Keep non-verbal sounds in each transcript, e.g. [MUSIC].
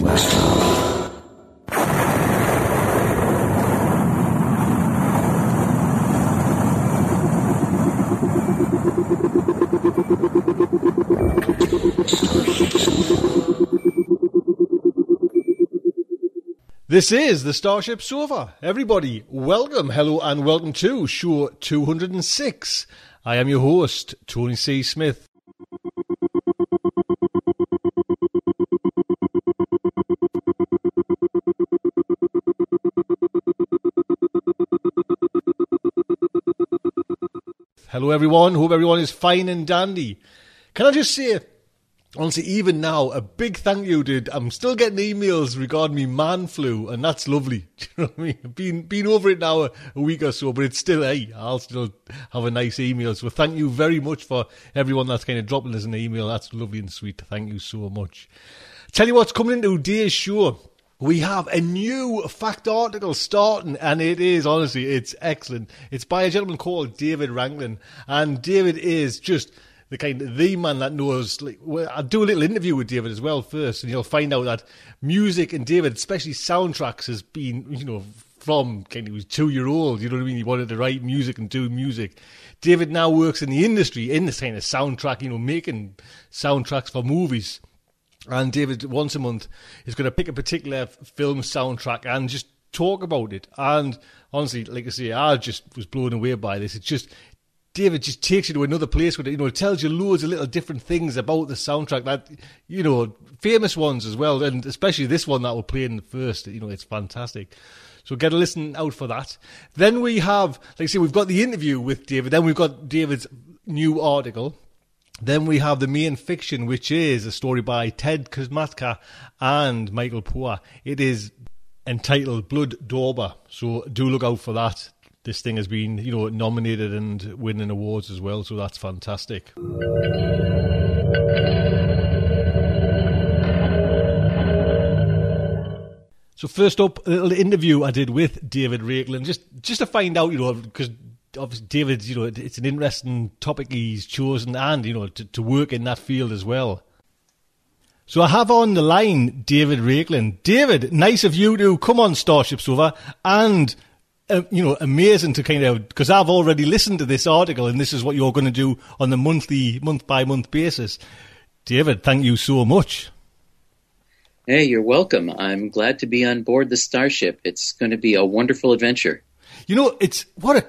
This is the Starship Sofa. Everybody, welcome, hello, and welcome to show 206. I am your host, Tony C. Smith. Hello, everyone. Hope everyone is fine and dandy. Can I just say, honestly, even now, a big thank you to. I'm still getting emails regarding me man flu, and that's lovely. [LAUGHS] Do you know what I mean? I've been been over it now a, a week or so, but it's still hey, I'll still have a nice email. So thank you very much for everyone that's kind of dropping us an email. That's lovely and sweet. Thank you so much. Tell you what's coming into today's show. We have a new fact article starting, and it is honestly, it's excellent. It's by a gentleman called David Raiklen, and David is just the kind of the man that knows. Like, I'll do a little interview with David as well first, and you'll find out that music and David, especially soundtracks, has been you know from kind of he was two year old. You know what I mean? He wanted to write music and do music. David now works in the industry in the kind of soundtrack, you know, making soundtracks for movies. And David, once a month, is going to pick a particular film soundtrack and just talk about it. And honestly, like I say, I just was blown away by this. It's just David just takes you to another place with it. You know, it tells you loads of little different things about the soundtrack that you know, famous ones as well, and especially this one that we're playing first. You know, it's fantastic. So get a listen out for that. Then we have, like I say, we've got the interview with David. Then we've got David's new article. Then we have the main fiction, which is a story by Ted Kosmatka and Michael Poore. It is entitled Blood Dauber, so do look out for that. This thing has been, you know, nominated and winning awards as well, so that's fantastic. So first up, a little interview I did with David Raiklen, just just to find out, you know, because obviously David, you know, it's an interesting topic he's chosen, and you know, to, to work in that field as well. So I have on the line David Raiklen. David, nice of you to come on Starship Sofa, and uh, you know, amazing to kind of because I've already listened to this article, and this is what you're going to do on the monthly, month by month basis. David, thank you so much. Hey, you're welcome. I'm glad to be on board the Starship. It's going to be a wonderful adventure. You know, it's what a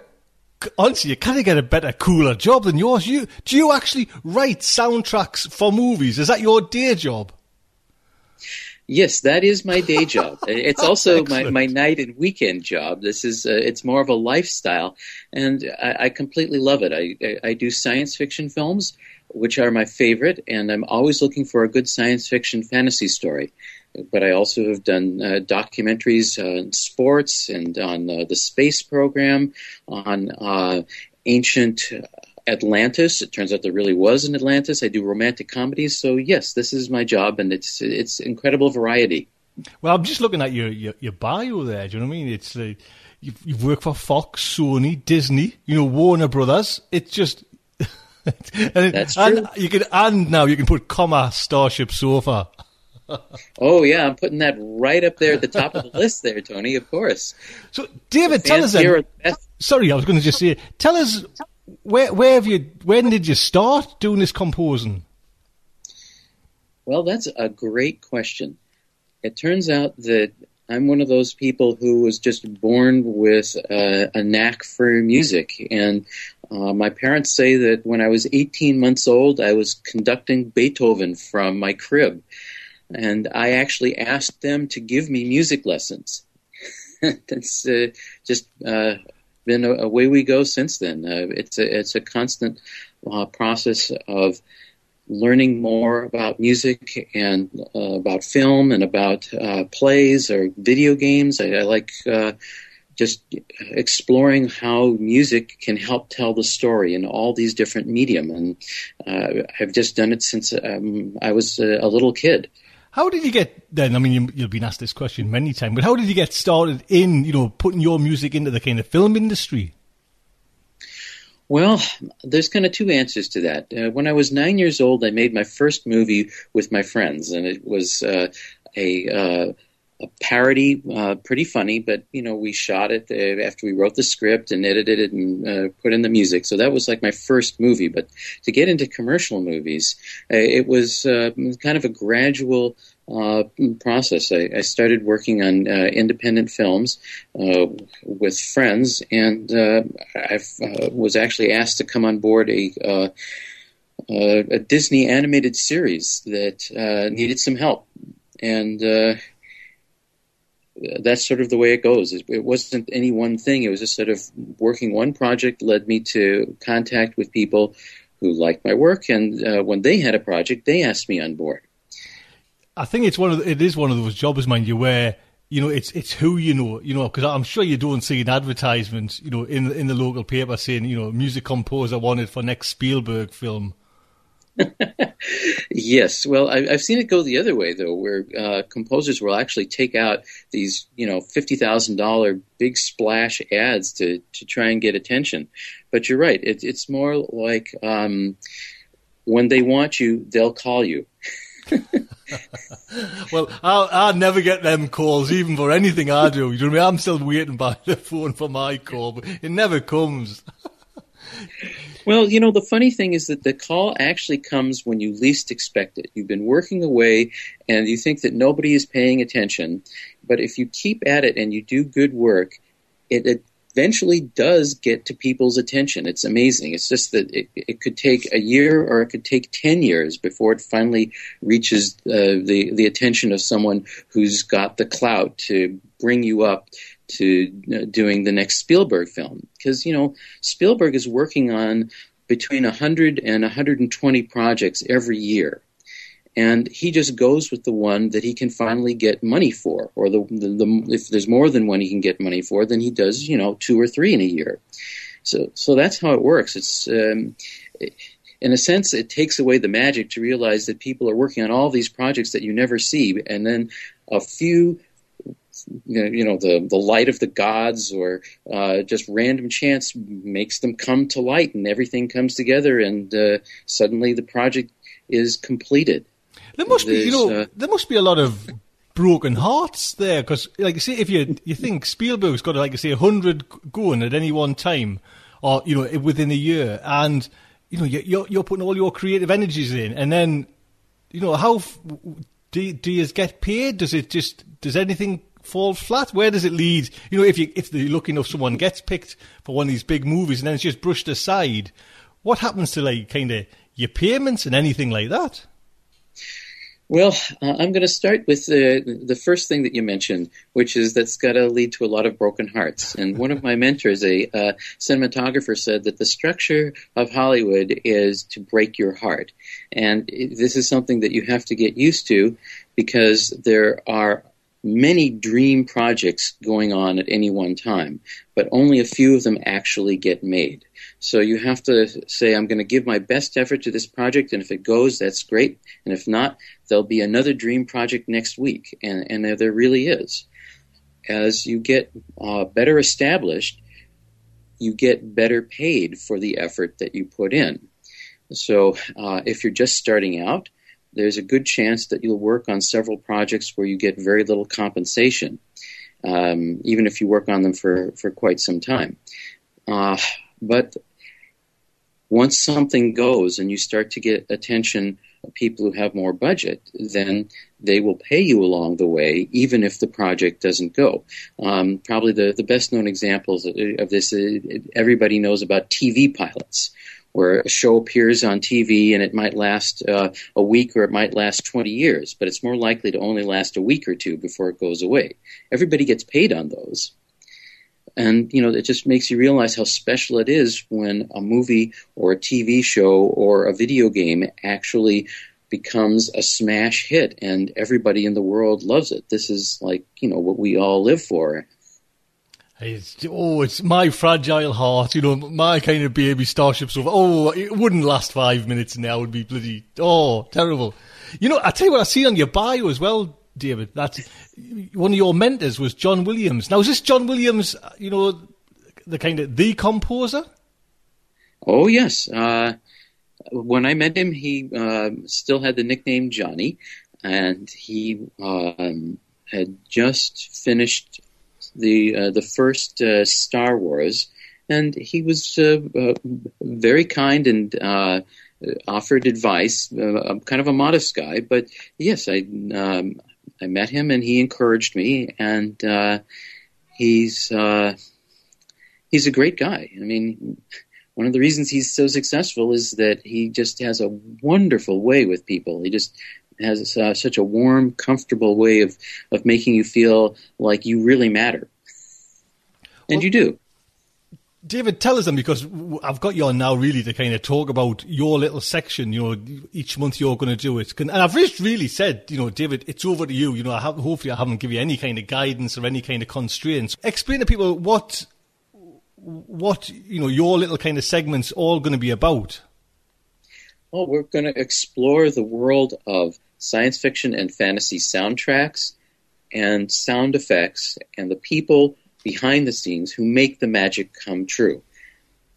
honestly, you can't get a better, cooler job than yours. You do you actually write soundtracks for movies? Is that your day job? Yes, that is my day job. [LAUGHS] It's also my, my night and weekend job. This is uh, it's more of a lifestyle, and I, I completely love it. I, I I do science fiction films, which are my favorite, and I'm always looking for a good science fiction fantasy story. But I also have done uh, documentaries on sports and on uh, the space program, on uh, ancient Atlantis. It turns out there really was an Atlantis. I do romantic comedies. So yes, this is my job, and it's it's incredible variety. Well, I'm just looking at your your, your bio there. Do you know what I mean? It's uh, you've, you've worked for Fox, Sony, Disney, you know, Warner Brothers. It's just. [LAUGHS] and, That's true. And you can and now you can put comma Starship Sofa. Oh yeah, I'm putting that right up there at the top of the list there, Tony. Of course. So, David, tell us. Then, sorry, I was going to just say, tell us where where have you when did you start doing this composing? Well, that's a great question. It turns out that I'm one of those people who was just born with uh, a knack for music. And uh, my parents say that when I was 18 months old, I was conducting Beethoven from my crib. And I actually asked them to give me music lessons. [LAUGHS] That's uh, just uh, been way we go since then. Uh, it's, a, it's a constant uh, process of learning more about music and uh, about film and about uh, plays or video games. I, I like just exploring how music can help tell the story in all these different medium. And I've just done it since um, I was a, a, little kid. How did you get then? I mean, you, you've been asked this question many times, but how did you get started in, you know, putting your music into the kind of film industry? Well, there's kind of two answers to that. Uh, when I was nine years old, I made my first movie with my friends, and it was uh, a, uh, a parody, uh, pretty funny. But you know, we shot it uh, after we wrote the script and edited it and uh, put in the music. So that was like my first movie. But to get into commercial movies, it was kind of a gradual uh, process. I, I, started working on uh, independent films uh, with friends, and uh, I uh, was actually asked to come on board a uh, a Disney animated series that needed some help, and that's sort of the way it goes. It wasn't any one thing. It was just sort of working one project led me to contact with people who liked my work, and uh, when they had a project, they asked me on board. I think it's one of the, it is one of those jobs, mind you, where you know it's it's who you know, you know, because I'm sure you don't see an advertisement, you know, in in the local paper saying, you know, music composer wanted for next Spielberg film. [LAUGHS] yes, well, I, have seen it go the other way though, where uh, composers will actually take out these, you know, fifty thousand dollar big splash ads to to try and get attention. But you're right; it, it's more like um, when they want you, they'll call you. [LAUGHS] well, I'll, I'll never get them calls, even for anything I do. You know? I'm still waiting by the phone for my call, but it never comes. [LAUGHS] well, you know, the funny thing is that the call actually comes when you least expect it. You've been working away and you think that nobody is paying attention, but if you keep at it and you do good work, it, eventually does get to people's attention. It's amazing. It's just that it, it could take a year or it could take 10 years before it finally reaches uh, the, the attention of someone who's got the clout to bring you up to uh, doing the next Spielberg film. Because, you know, Spielberg is working on between 100 and 120 projects every year. And he just goes with the one that he can finally get money for or the, the, the, if there's more than one he can get money for then he does you know two or three in a year. So so that's how it works. It's um, in a sense it takes away the magic to realize that people are working on all these projects that you never see. And then a few you know the the light of the gods or uh, just random chance makes them come to light and everything comes together and uh, suddenly the project is completed there must be, you know, uh, there must be a lot of broken hearts there because, like, you see, if you you think Spielberg's got like I say hundred going at any one time, or you know, within a year, and you know, you're you're putting all your creative energies in, and then, you know, how do do you get paid? Does it just does anything fall flat? Where does it lead? You know, if you if the lucky enough someone gets picked for one of these big movies and then it's just brushed aside, what happens to like kind of your payments and anything like that? Well, uh, I'm going to start with the the first thing that you mentioned, which is that's got to lead to a lot of broken hearts. And [LAUGHS] one of my mentors, a uh, cinematographer, said that the structure of Hollywood is to break your heart, and this is something that you have to get used to because there are many dream projects going on at any one time, but only a few of them actually get made. So you have to say, I'm going to give my best effort to this project, and if it goes, that's great. And if not, there'll be another dream project next week. And, and there, there really is. As you get uh, better established, you get better paid for the effort that you put in. So uh, if you're just starting out, there's a good chance that you'll work on several projects where you get very little compensation, um, even if you work on them for, for quite some time. Uh, but once something goes and you start to get attention of people who have more budget, then they will pay you along the way, even if the project doesn't go. Um, probably the, the best known examples of, this, everybody knows about TV pilots where a show appears on TV and it might last uh, a week or it might last 20 years, but it's more likely to only last a week or two before it goes away. Everybody gets paid on those. And, you know, it just makes you realize how special it is when a movie or a TV show or a video game actually becomes a smash hit and everybody in the world loves it. This is like, you know, what we all live for. It's, oh, it's my fragile heart, you know, my kind of baby Starship Sofa. Oh, it wouldn't last five minutes now. Would be bloody, oh, terrible. You know, I tell you what, I see on your bio as well, David, that one of your mentors was John Williams. Now, is this John Williams, you know, the kind of the composer? Oh, yes. Uh, when I met him, he uh, still had the nickname Johnny, and he um, had just finished the uh, the first uh, Star Wars, and he was uh, uh very kind and uh, offered advice. Kind of a modest guy, but yes, I um, I met him and he encouraged me, and he's he's a great guy. I mean. One of the reasons he's so successful is that he just has a wonderful way with people. He just has uh, such a warm, comfortable way of, of making you feel like you really matter. And well, you do. David, tell us then, because I've got you on now really to kind of talk about your little section. You know, each month you're going to do it. And I've just really said, you know, David, it's over to you. You know, I have, hopefully I haven't given you any kind of guidance or any kind of constraints. Explain to people what, what, you know, your little kind of segment's all going to be about. Well, we're going to explore the world of science fiction and fantasy soundtracks and sound effects and the people behind the scenes who make the magic come true.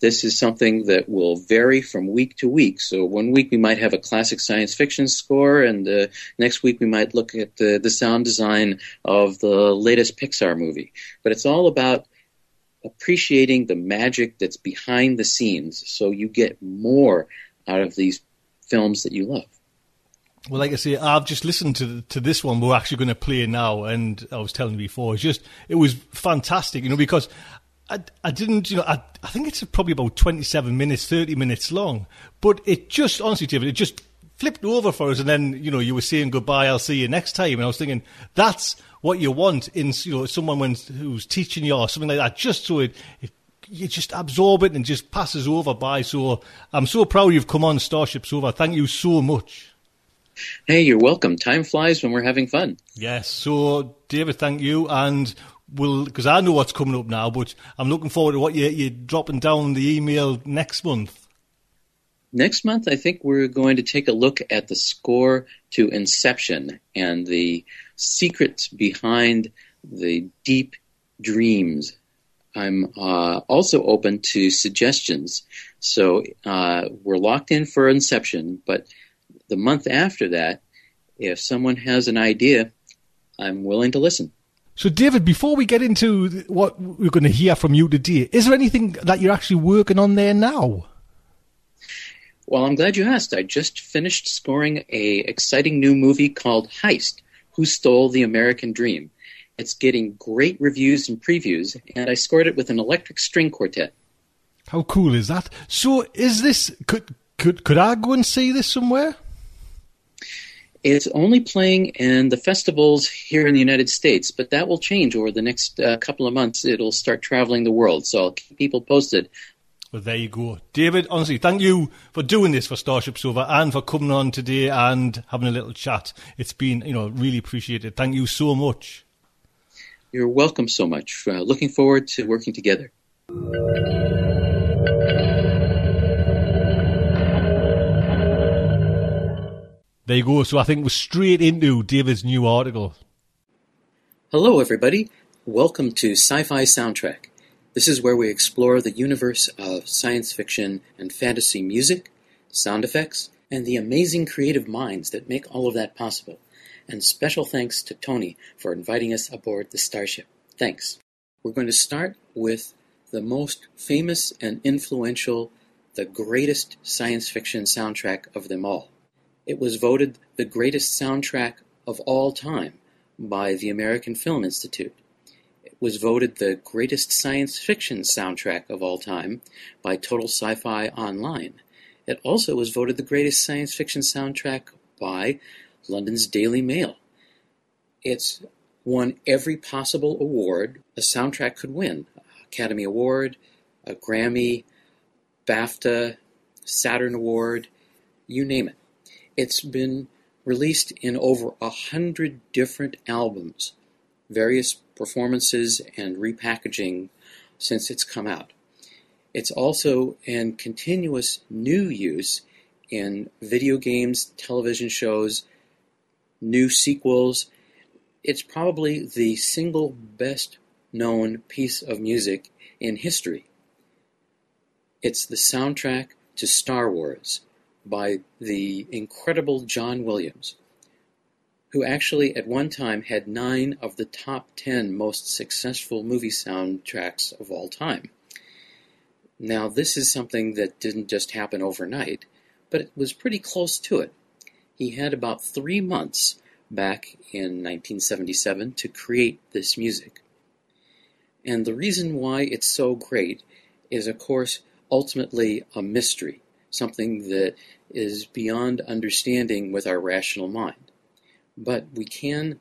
This is something that will vary from week to week. So one week we might have a classic science fiction score, and uh, next week we might look at the, the sound design of the latest Pixar movie. But it's all about appreciating the magic that's behind the scenes so you get more out of these films that you love. Well, like I say, I've just listened to to this one. We're actually going to play now, and I was telling you before, it's just it was fantastic, you know, because I, I didn't, you know, I, I think it's probably about twenty seven minutes, thirty minutes long, but it just honestly, David, it just flipped over for us, and then you know you were saying goodbye. I'll see you next time, and I was thinking that's what you want in you know someone when, who's teaching you or something like that, just so it, it you just absorb it and just passes over by. So I'm so proud you've come on Starship Sofa. Thank you so much. Hey, you're welcome. Time flies when we're having fun. Yes. So, David, thank you. And we'll, because I know what's coming up now, but I'm looking forward to what you, you're dropping down the email next month. Next month, I think we're going to take a look at the score to Inception and the secrets behind the deep dreams. I'm uh, also open to suggestions. So uh, we're locked in for Inception, but the month after that, if someone has an idea, I'm willing to listen. So, David, before we get into what we're going to hear from you today, is there anything that you're actually working on there now? Well, I'm glad you asked. I just finished scoring a exciting new movie called Heist: Who Stole the American Dream. It's getting great reviews and previews, and I scored it with an electric string quartet. How cool is that? So, is this could could could I go and see this somewhere? It's only playing in the festivals here in the United States, but that will change over the next uh, couple of months. It'll start traveling the world, so I'll keep people posted. Well, there you go. David, honestly, thank you for doing this for Starship Sofa and for coming on today and having a little chat. It's been, you know, really appreciated. Thank you so much. You're welcome so much. Uh, looking forward to working together. There you go. So I think we're straight into David's new article. Hello, everybody. Welcome to Sci Fi Soundtrack. This is where we explore the universe of science fiction and fantasy music, sound effects, and the amazing creative minds that make all of that possible. And special thanks to Tony for inviting us aboard the Starship. Thanks. We're going to start with the most famous and influential, the greatest science fiction soundtrack of them all. It was voted the greatest soundtrack of all time by the American Film Institute. It was voted the greatest science fiction soundtrack of all time by Total Sci Fi Online. It also was voted the greatest science fiction soundtrack by London's Daily Mail. It's won every possible award a soundtrack could win Academy Award, a Grammy, BAFTA, Saturn Award, you name it. It's been released in over a hundred different albums, various performances, and repackaging since it's come out. It's also in continuous new use in video games, television shows, new sequels. It's probably the single best known piece of music in history. It's the soundtrack to Star Wars by the incredible John Williams, who actually at one time had nine of the top ten most successful movie soundtracks of all time. Now, this is something that didn't just happen overnight, but it was pretty close to it. He had about three months back in 1977 to create this music. And the reason why it's so great is, of course, ultimately a mystery, something that is beyond understanding with our rational mind. But we can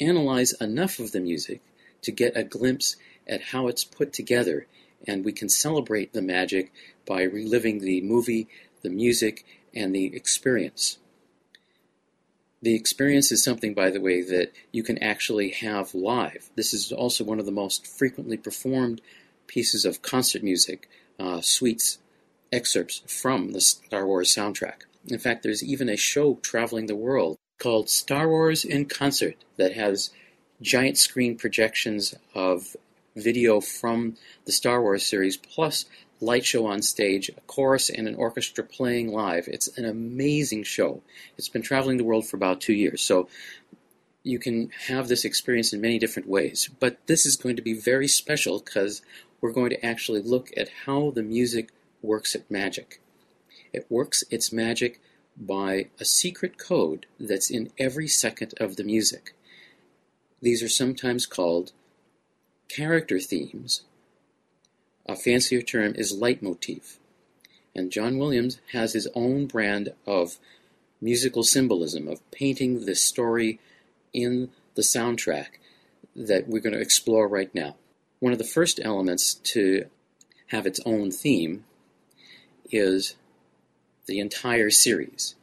analyze enough of the music to get a glimpse at how it's put together and we can celebrate the magic by reliving the movie, the music, and the experience. The experience is something, by the way, that you can actually have live. This is also one of the most frequently performed pieces of concert music, uh, suites, excerpts from the Star Wars soundtrack. In fact, there's even a show traveling the world called Star Wars in Concert that has giant screen projections of video from the Star Wars series, plus light show on stage, a chorus, and an orchestra playing live. It's an amazing show. It's been traveling the world for about two years, so you can have this experience in many different ways. But this is going to be very special because we're going to actually look at how the music works at magic. It works its magic by a secret code that's in every second of the music. These are sometimes called character themes. A fancier term is leitmotif. And John Williams has his own brand of musical symbolism, of painting the story in the soundtrack that we're going to explore right now. One of the first elements to have its own theme is the entire series.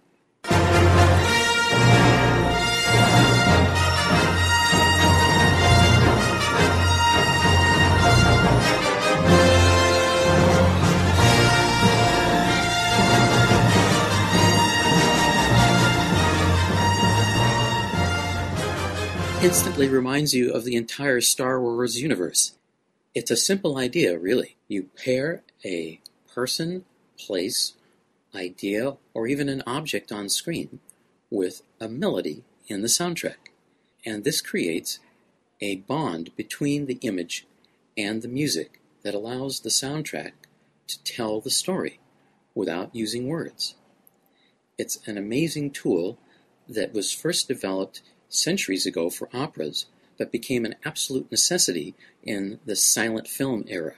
instantly reminds you of the entire Star Wars universe. It's a simple idea, really. You pair a person, place, idea, or even an object on screen with a melody in the soundtrack. And this creates a bond between the image and the music that allows the soundtrack to tell the story without using words. It's an amazing tool that was first developed centuries ago for operas, but became an absolute necessity in the silent film era.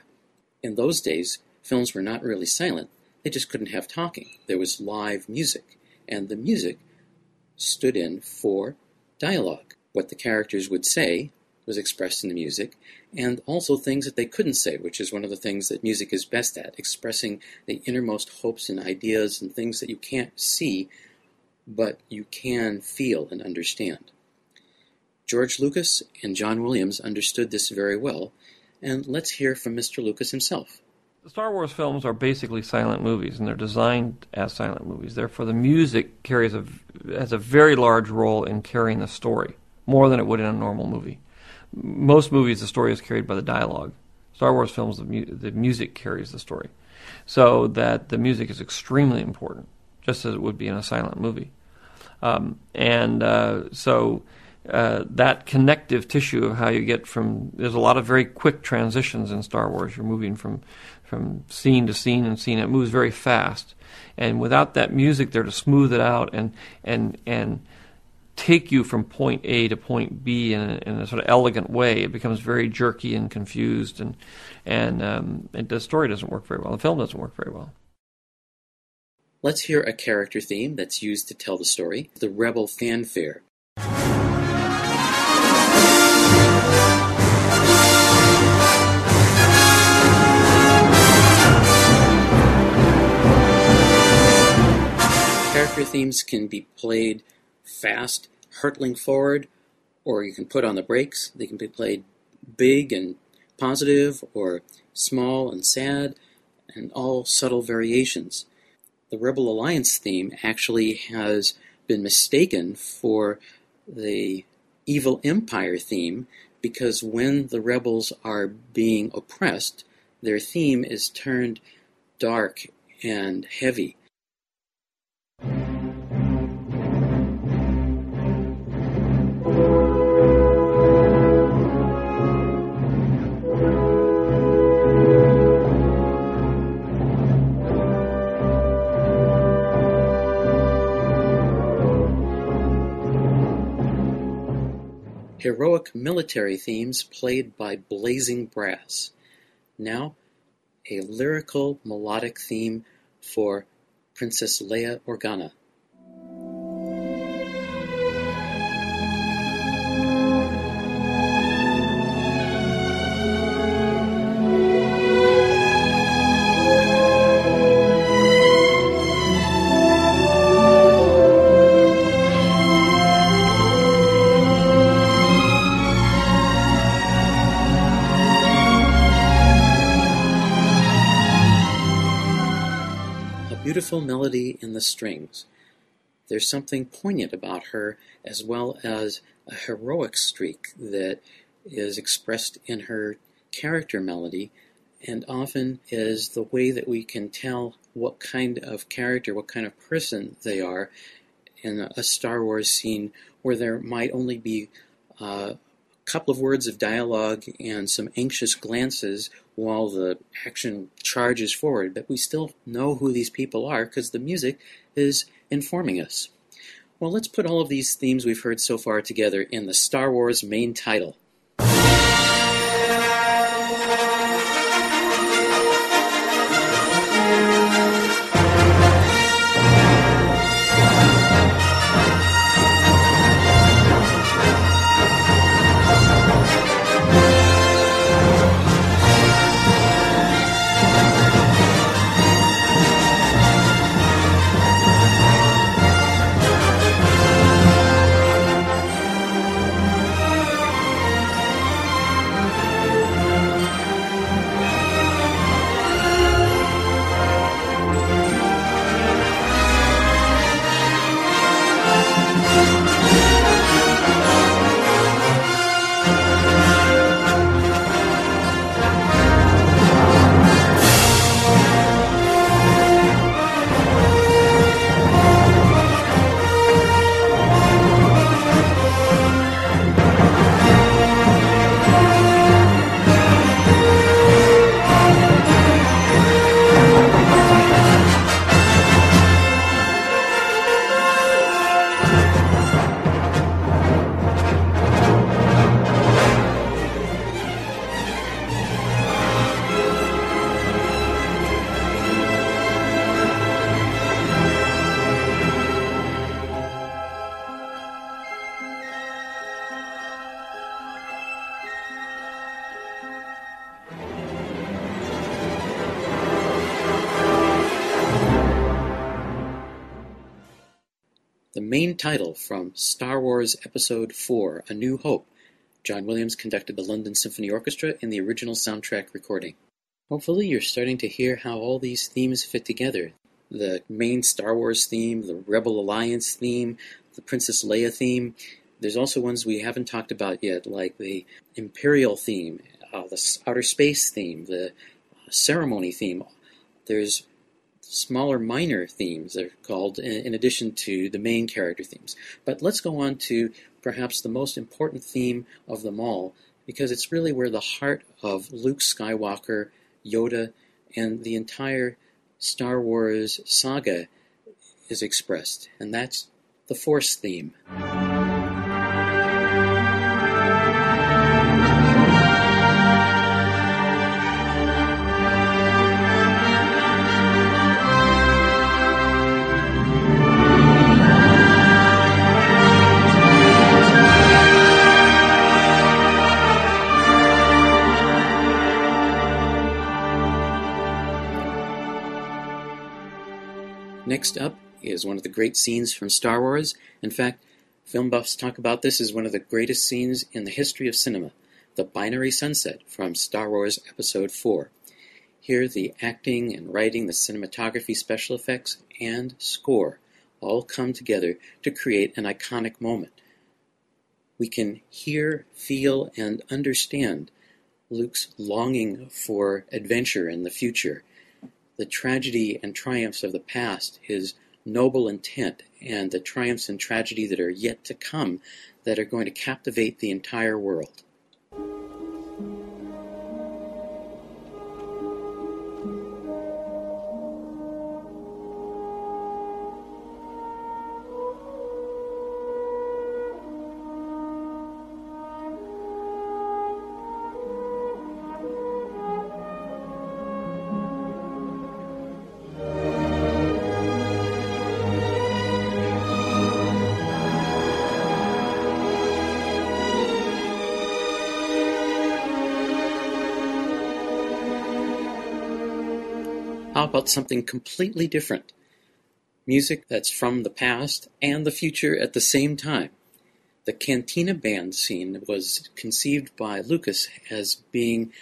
In those days, films were not really silent, they just couldn't have talking. There was live music, and the music stood in for dialogue. What the characters would say was expressed in the music, and also things that they couldn't say, which is one of the things that music is best at expressing the innermost hopes and ideas and things that you can't see, but you can feel and understand. George Lucas and John Williams understood this very well, and let's hear from Mr. Lucas himself. The Star Wars films are basically silent movies, and they're designed as silent movies. Therefore, the music carries a has a very large role in carrying the story, more than it would in a normal movie. Most movies, the story is carried by the dialogue. Star Wars films, the, mu- the music carries the story, so that the music is extremely important, just as it would be in a silent movie. Um, and uh, so uh, that connective tissue of how you get from there's a lot of very quick transitions in Star Wars. You're moving from from scene to scene and scene. It moves very fast, and without that music there to smooth it out and and and take you from point A to point B in a, in a sort of elegant way, it becomes very jerky and confused, and and, um, and the story doesn't work very well. The film doesn't work very well. Let's hear a character theme that's used to tell the story the Rebel Fanfare. Character themes can be played fast, hurtling forward, or you can put on the brakes. They can be played big and positive, or small and sad, and all subtle variations. The Rebel Alliance theme actually has been mistaken for the Evil Empire theme because when the rebels are being oppressed, their theme is turned dark and heavy. Military themes played by blazing brass. Now, a lyrical melodic theme for Princess Leia Organa. Melody in the strings. There's something poignant about her, as well as a heroic streak that is expressed in her character melody, and often is the way that we can tell what kind of character, what kind of person they are in a Star Wars scene where there might only be uh, a couple of words of dialogue and some anxious glances while the action charges forward, but we still know who these people are because the music is informing us. Well, let's put all of these themes we've heard so far together in the Star Wars main title. Main title from Star Wars Episode 4 A New Hope. John Williams conducted the London Symphony Orchestra in the original soundtrack recording. Hopefully, you're starting to hear how all these themes fit together. The main Star Wars theme, the Rebel Alliance theme, the Princess Leia theme. There's also ones we haven't talked about yet, like the Imperial theme, uh, the Outer Space theme, the Ceremony theme. There's smaller minor themes are called in addition to the main character themes. But let's go on to perhaps the most important theme of them all because it's really where the heart of Luke Skywalker, Yoda, and the entire Star Wars saga is expressed, and that's the Force theme. Next up is one of the great scenes from Star Wars. In fact, film buffs talk about this as one of the greatest scenes in the history of cinema the binary sunset from Star Wars Episode 4. Here, the acting and writing, the cinematography, special effects, and score all come together to create an iconic moment. We can hear, feel, and understand Luke's longing for adventure in the future the tragedy and triumphs of the past, his noble intent, and the triumphs and tragedy that are yet to come that are going to captivate the entire world. About something completely different? Music that's from the past and the future at the same time. The Cantina Band scene was conceived by Lucas as being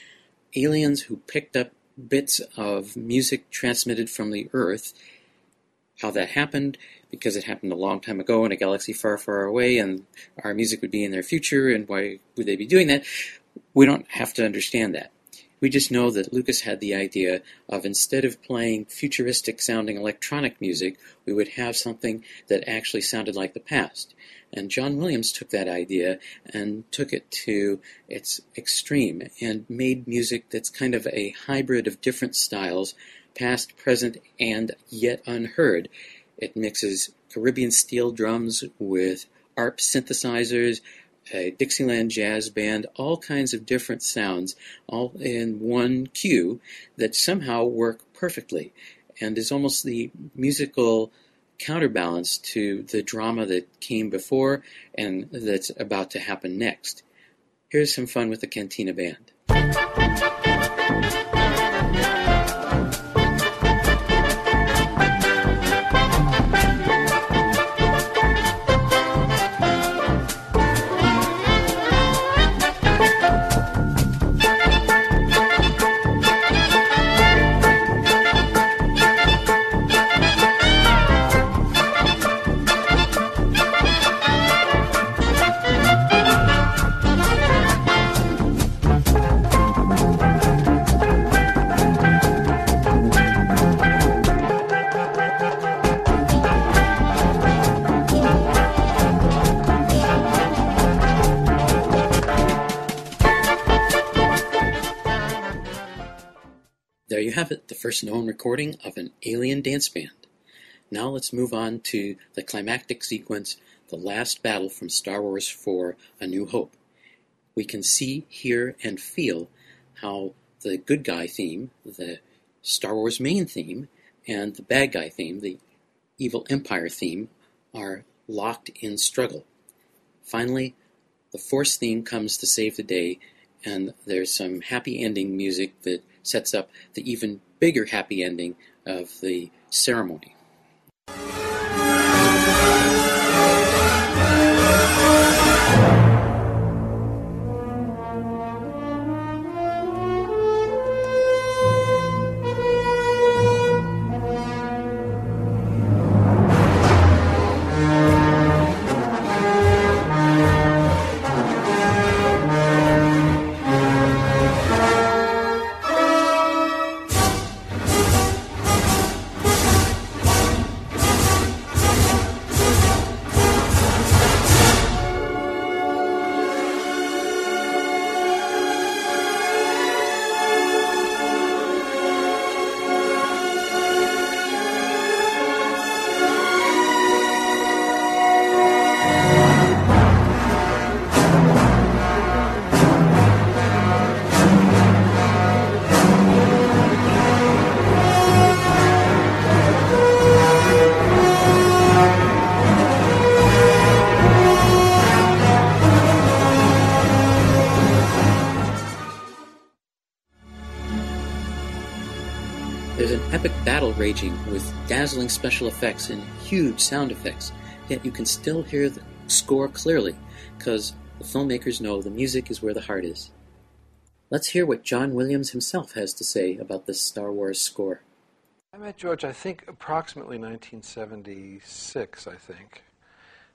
aliens who picked up bits of music transmitted from the Earth. How that happened, because it happened a long time ago in a galaxy far, far away, and our music would be in their future, and why would they be doing that? We don't have to understand that. We just know that Lucas had the idea of instead of playing futuristic sounding electronic music, we would have something that actually sounded like the past. And John Williams took that idea and took it to its extreme and made music that's kind of a hybrid of different styles, past, present, and yet unheard. It mixes Caribbean steel drums with ARP synthesizers a Dixieland jazz band, all kinds of different sounds, all in one cue that somehow work perfectly and is almost the musical counterbalance to the drama that came before and that's about to happen next. Here's some fun with the Cantina Band. First known recording of an alien dance band. Now let's move on to the climactic sequence, the last battle from Star Wars 4 A New Hope. We can see, hear, and feel how the good guy theme, the Star Wars main theme, and the bad guy theme, the evil empire theme, are locked in struggle. Finally, the Force theme comes to save the day, and there's some happy ending music that sets up the even bigger happy ending of the ceremony. Raging with dazzling special effects and huge sound effects, yet you can still hear the score clearly because the filmmakers know the music is where the heart is. Let's hear what John Williams himself has to say about this Star Wars score. I met George, I think, approximately 1976, I think,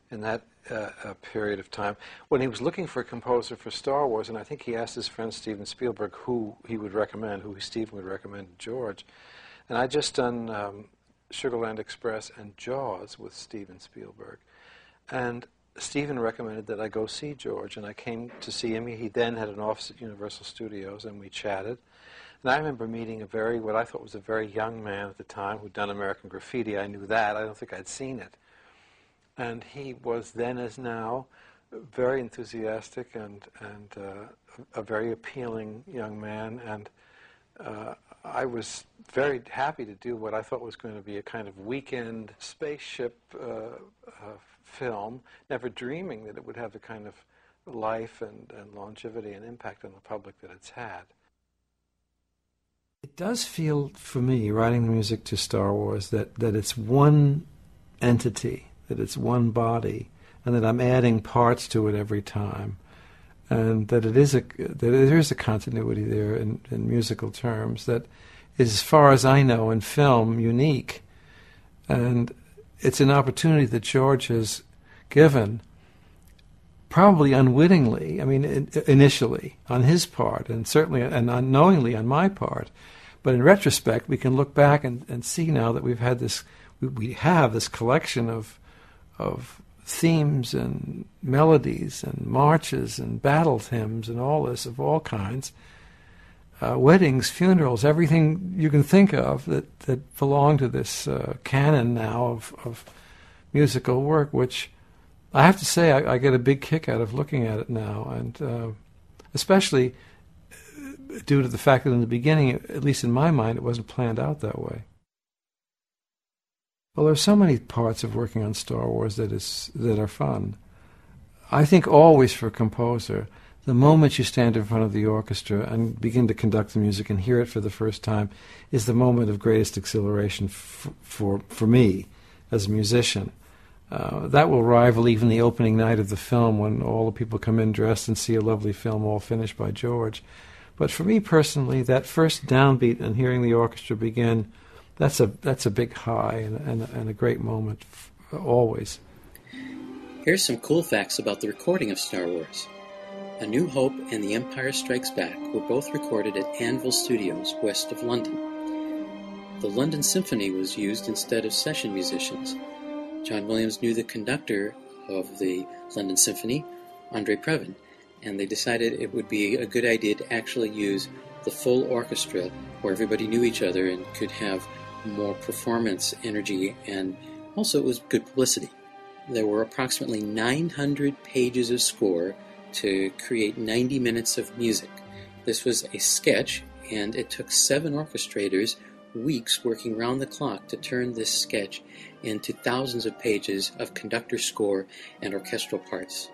in that uh, uh, period of time, when he was looking for a composer for Star Wars, and I think he asked his friend Steven Spielberg who he would recommend, who Steven would recommend to George. And I just done um, Sugarland Express and Jaws with Steven Spielberg. And Steven recommended that I go see George, and I came to see him. He then had an office at Universal Studios, and we chatted. And I remember meeting a very, what I thought was a very young man at the time who'd done American Graffiti. I knew that. I don't think I'd seen it. And he was then, as now, very enthusiastic and, and uh, a very appealing young man. And uh, I was very happy to do what I thought was going to be a kind of weekend spaceship uh, uh, film, never dreaming that it would have the kind of life and, and longevity and impact on the public that it's had. It does feel, for me, writing the music to Star Wars, that, that it's one entity, that it's one body, and that I'm adding parts to it every time and that it is a that there is a continuity there in, in musical terms that is, as far as I know, in film unique, and it's an opportunity that George has given, probably unwittingly. I mean, in, initially on his part, and certainly and unknowingly on my part, but in retrospect, we can look back and, and see now that we've had this, we, we have this collection of of themes and melodies and marches and battle hymns and all this of all kinds. Uh, weddings, funerals, everything you can think of that, that belong to this uh, canon now of, of musical work, which I have to say I, I, get a big kick out of looking at it now, and uh, especially due to the fact that in the beginning, at least in my mind, it wasn't planned out that way. Well, there's so many parts of working on Star Wars that is that are fun. I think always for a composer, the moment you stand in front of the orchestra and begin to conduct the music and hear it for the first time is the moment of greatest exhilaration f- for for me as a musician. Uh, that will rival even the opening night of the film when all the people come in dressed and see a lovely film all finished by George. But for me personally, that first downbeat and hearing the orchestra begin that's a that's a big high and, and, and a great moment always. Here's some cool facts about the recording of Star Wars. A New Hope and The Empire Strikes Back were both recorded at Anvil Studios, west of London. The London Symphony was used instead of session musicians. John Williams knew the conductor of the London Symphony, Andre Previn, and they decided it would be a good idea to actually use the full orchestra where everybody knew each other and could have more performance energy, and also it was good publicity. There were approximately 900 pages of score to create 90 minutes of music. This was a sketch, and it took seven orchestrators weeks working round the clock to turn this sketch into thousands of pages of conductor score and orchestral parts.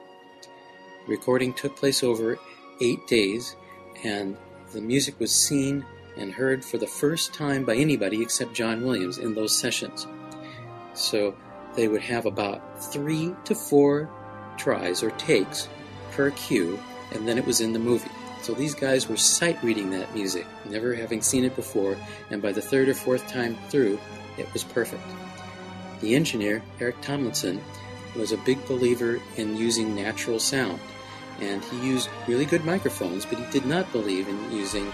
Recording took place over eight days, and the music was seen, and heard for the first time by anybody except John Williams in those sessions. So they would have about three to four tries or takes per cue, and then it was in the movie. So these guys were sight reading that music, never having seen it before, and by the third or fourth time through, it was perfect. The engineer, Eric Tomlinson, was a big believer in using natural sound, and he used really good microphones, but he did not believe in using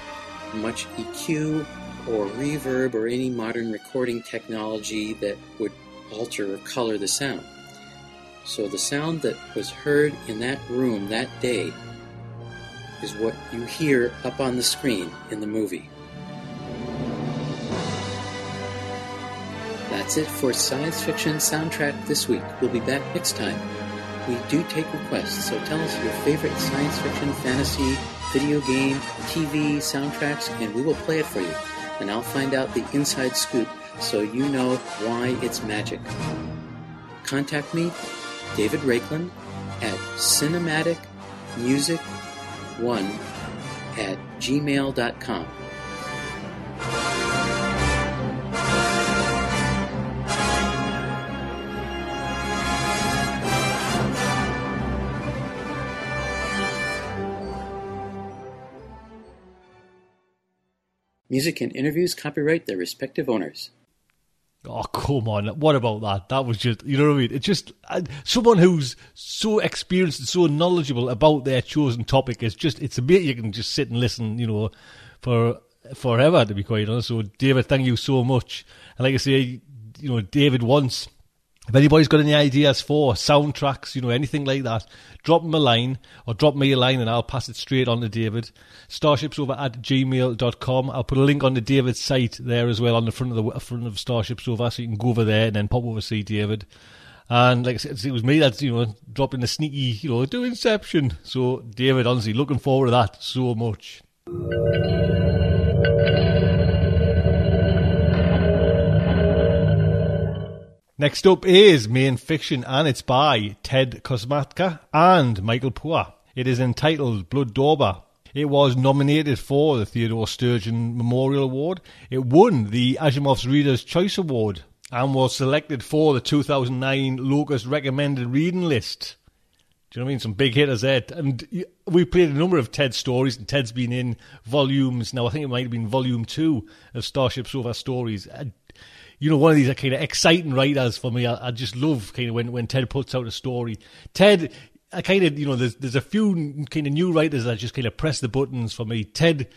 much EQ or reverb or any modern recording technology that would alter or color the sound. So the sound that was heard in that room that day is what you hear up on the screen in the movie. That's it for Science Fiction Soundtrack this week. We'll be back next time. We do take requests, so tell us your favorite science fiction, fantasy, video game, TV soundtracks, and we will play it for you. And I'll find out the inside scoop so you know why it's magic. Contact me, David Raiklen, at cinematicmusic1 at gmail.com. Music and interviews copyright their respective owners. Oh, come on. What about that? That was just, you know what I mean? It's just uh, someone who's so experienced and so knowledgeable about their chosen topic is just, it's a bit you can just sit and listen, you know, for forever, to be quite honest. So, David, thank you so much. And like I say, you know, David wants if anybody's got any ideas for soundtracks, you know, anything like that, drop them a line or drop me a line and I'll pass it straight on to David. Starship Sofa at gmail.com. I'll put a link on the David's site there as well on the front of the front of Starship Sofa so you can go over there and then pop over see David. And like I said, it was me that's, you know, dropping the sneaky, you know, do Inception. So, David, honestly, looking forward to that so much. Next up is Main Fiction, and it's by Ted Kosmatka and Michael Poore. It is entitled Blood Dauber. It was nominated for the Theodore Sturgeon Memorial Award. It won the Asimov's Reader's Choice Award and was selected for the 2009 Locus Recommended Reading List. Do you know what I mean? Some big hitters there. And we played a number of Ted stories, and Ted's been in volumes. Now, I think it might have been volume two of Starship Sofa Stories uh, you know, one of these kind of exciting writers for me. I, I just love kind of when, when Ted puts out a story. Ted, I kind of, you know, there's there's a few kind of new writers that just kind of press the buttons for me. Ted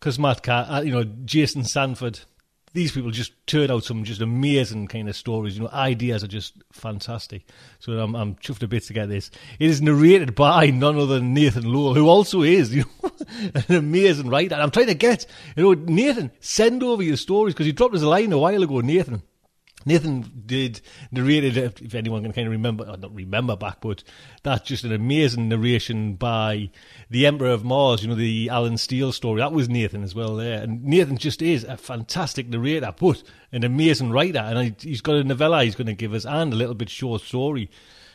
Kosmatka, uh, you know, Jason Sanford. These people just turn out some just amazing kind of stories. You know, ideas are just fantastic. So I'm, I'm chuffed to bits to get this. It is narrated by none other than Nathan Lowell, who also is, you know, [LAUGHS] an amazing writer. And I'm trying to get, you know, Nathan, send over your stories because you dropped us a line a while ago, Nathan. Nathan did narrated, if anyone can kind of remember, or not remember back, but that's just an amazing narration by the Emperor of Mars, you know, the Allen Steele story. That was Nathan as well there. And Nathan just is a fantastic narrator, but an amazing writer. And he's got a novella he's going to give us and a little bit short story.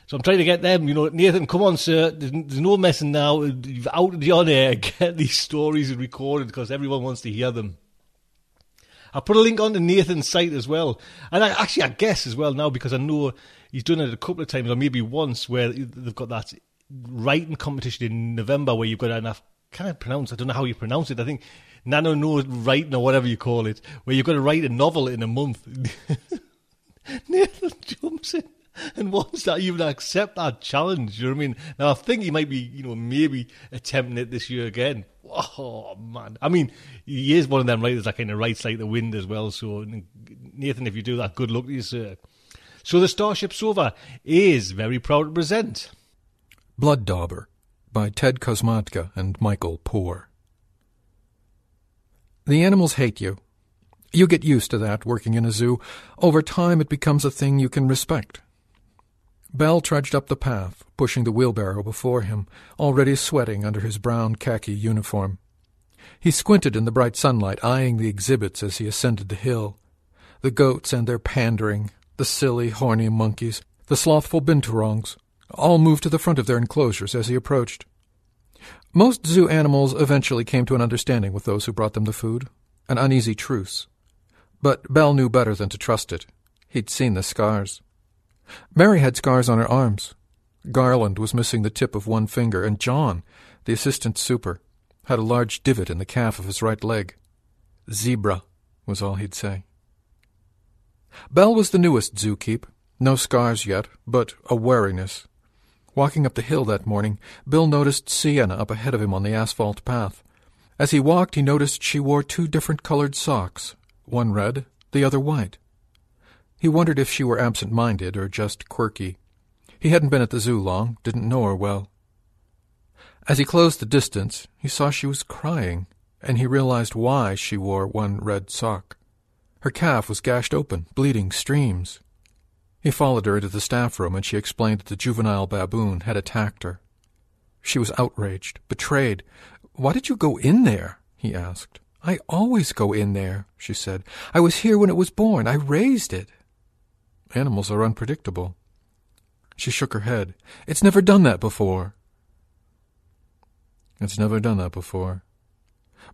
So I'm trying to get them, you know, Nathan, come on, sir. There's, there's no messing now. You've outed the on air. [LAUGHS] Get these stories recorded because everyone wants to hear them. I'll put a link on to Nathan's site as well. And I, actually, I guess as well now because I know he's done it a couple of times or maybe once where they've got that writing competition in November where you've got enough. Can I pronounce? I don't know how you pronounce it. I think Nano knows writing or whatever you call it, where you've got to write a novel in a month. [LAUGHS] Nathan jumps in and wants to even accept that challenge. You know what I mean? Now I think he might be, you know, maybe attempting it this year again. Oh man! I mean, he is one of them writers that kind of writes like the wind as well. So Nathan, if you do that, good luck to you, sir. So the Starship Sofa is very proud to present Blood Dauber by Ted Kosmatka and Michael Poore. The animals hate you. You get used to that working in a zoo. Over time, it becomes a thing you can respect. Bell trudged up the path, pushing the wheelbarrow before him, already sweating under his brown khaki uniform. He squinted in the bright sunlight, eyeing the exhibits as he ascended the hill. The goats and their pandering, the silly, horny monkeys, the slothful binturongs, all moved to the front of their enclosures as he approached. Most zoo animals eventually came to an understanding with those who brought them the food, an uneasy truce. But Bell knew better than to trust it. He'd seen the scars. Mary had scars on her arms. Garland was missing the tip of one finger, and John, the assistant super, had a large divot in the calf of his right leg. Zebra was all he'd say. Bell was the newest zookeep. No scars yet, but a wariness. Walking up the hill that morning, Bill noticed Sienna up ahead of him on the asphalt path. As he walked, he noticed she wore two different colored socks, one red, the other white. He wondered if she were absent-minded or just quirky. He hadn't been at the zoo long, didn't know her well. As he closed the distance, he saw she was crying, and he realized why she wore one red sock. Her calf was gashed open, bleeding streams. He followed her into the staff room, and she explained that the juvenile baboon had attacked her. She was outraged, betrayed. Why did you go in there? he asked. I always go in there, she said. I was here when it was born. I raised it. Animals are unpredictable. She shook her head. It's never done that before. It's never done that before.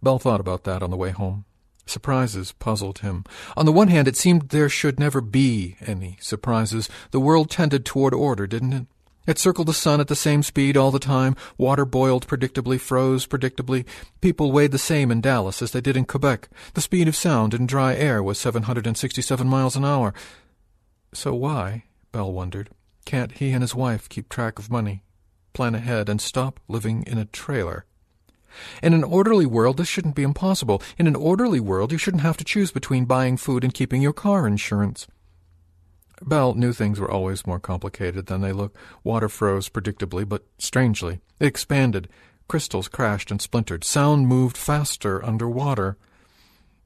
Bell thought about that on the way home. Surprises puzzled him. On the one hand, it seemed there should never be any surprises. The world tended toward order, didn't it? It circled the sun at the same speed all the time. Water boiled predictably, froze predictably. People weighed the same in Dallas as they did in Quebec. The speed of sound in dry air was 767 miles an hour. So why, Bell wondered, can't he and his wife keep track of money, plan ahead, and stop living in a trailer? In an orderly world, this shouldn't be impossible. In an orderly world, you shouldn't have to choose between buying food and keeping your car insurance. Bell knew things were always more complicated than they look. Water froze predictably, but strangely. It expanded. Crystals crashed and splintered. Sound moved faster underwater.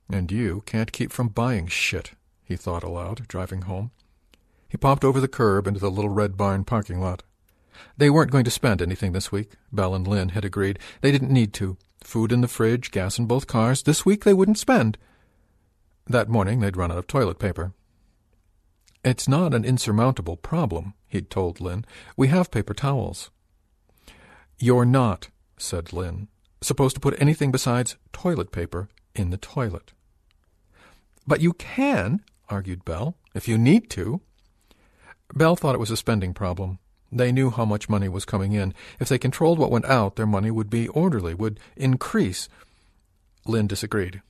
And you can't keep from buying shit, he thought aloud, driving home. He popped over the curb into the little red barn parking lot. They weren't going to spend anything this week, Bell and Lynn had agreed. They didn't need to. Food in the fridge, gas in both cars. This week they wouldn't spend. That morning they'd run out of toilet paper. It's not an insurmountable problem, he'd told Lynn. We have paper towels. You're not, said Lynn, supposed to put anything besides toilet paper in the toilet. But you can, argued Bell, if you need to. Bell thought it was a spending problem. They knew how much money was coming in. If they controlled what went out, their money would be orderly, would increase. Lynn disagreed.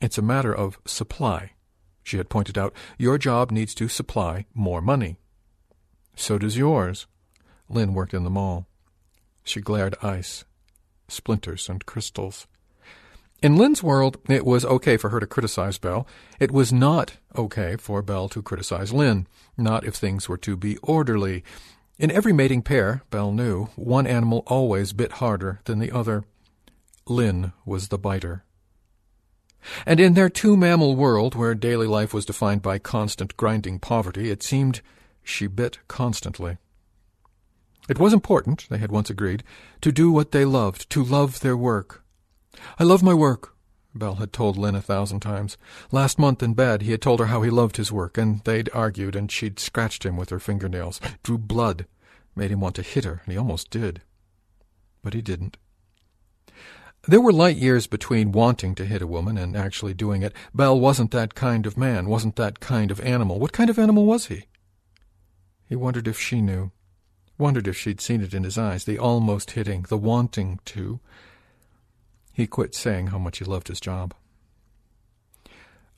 It's a matter of supply she had pointed out, your job needs to supply more money. So does yours. Lynn worked in the mall. She glared ice, splinters, and crystals. In Lynn's world, it was okay for her to criticize Bell. It was not okay for Bell to criticize Lynn, not if things were to be orderly. In every mating pair, Bell knew, one animal always bit harder than the other. Lynn was the biter. And in their two mammal world, where daily life was defined by constant grinding poverty, it seemed she bit constantly. It was important, they had once agreed, to do what they loved, to love their work. I love my work, Bell had told Lynn a thousand times. Last month in bed he had told her how he loved his work, and they'd argued, and she'd scratched him with her fingernails, drew blood, made him want to hit her, and he almost did. But he didn't. There were light years between wanting to hit a woman and actually doing it. Bell wasn't that kind of man, wasn't that kind of animal. What kind of animal was he? He wondered if she knew. Wondered if she'd seen it in his eyes, the almost hitting, the wanting to. He quit saying how much he loved his job.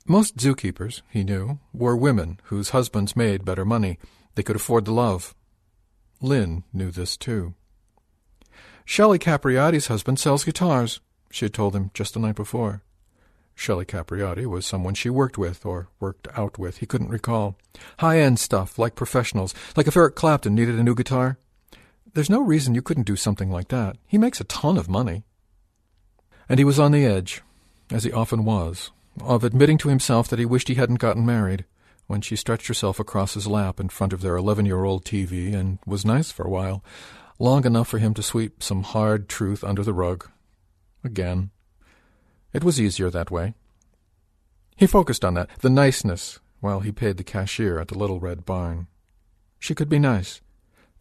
Most zookeepers, he knew, were women whose husbands made better money. They could afford the love. Lynn knew this, too. Shelley Capriati's husband sells guitars, she had told him just the night before. Shelley Capriati was someone she worked with, or worked out with, he couldn't recall. High-end stuff, like professionals, like if Eric Clapton needed a new guitar. There's no reason you couldn't do something like that. He makes a ton of money. And he was on the edge, as he often was, of admitting to himself that he wished he hadn't gotten married, when she stretched herself across his lap in front of their eleven-year-old TV and was nice for a while, long enough for him to sweep some hard truth under the rug. Again. It was easier that way. He focused on that, the niceness, while he paid the cashier at the little red barn. She could be nice.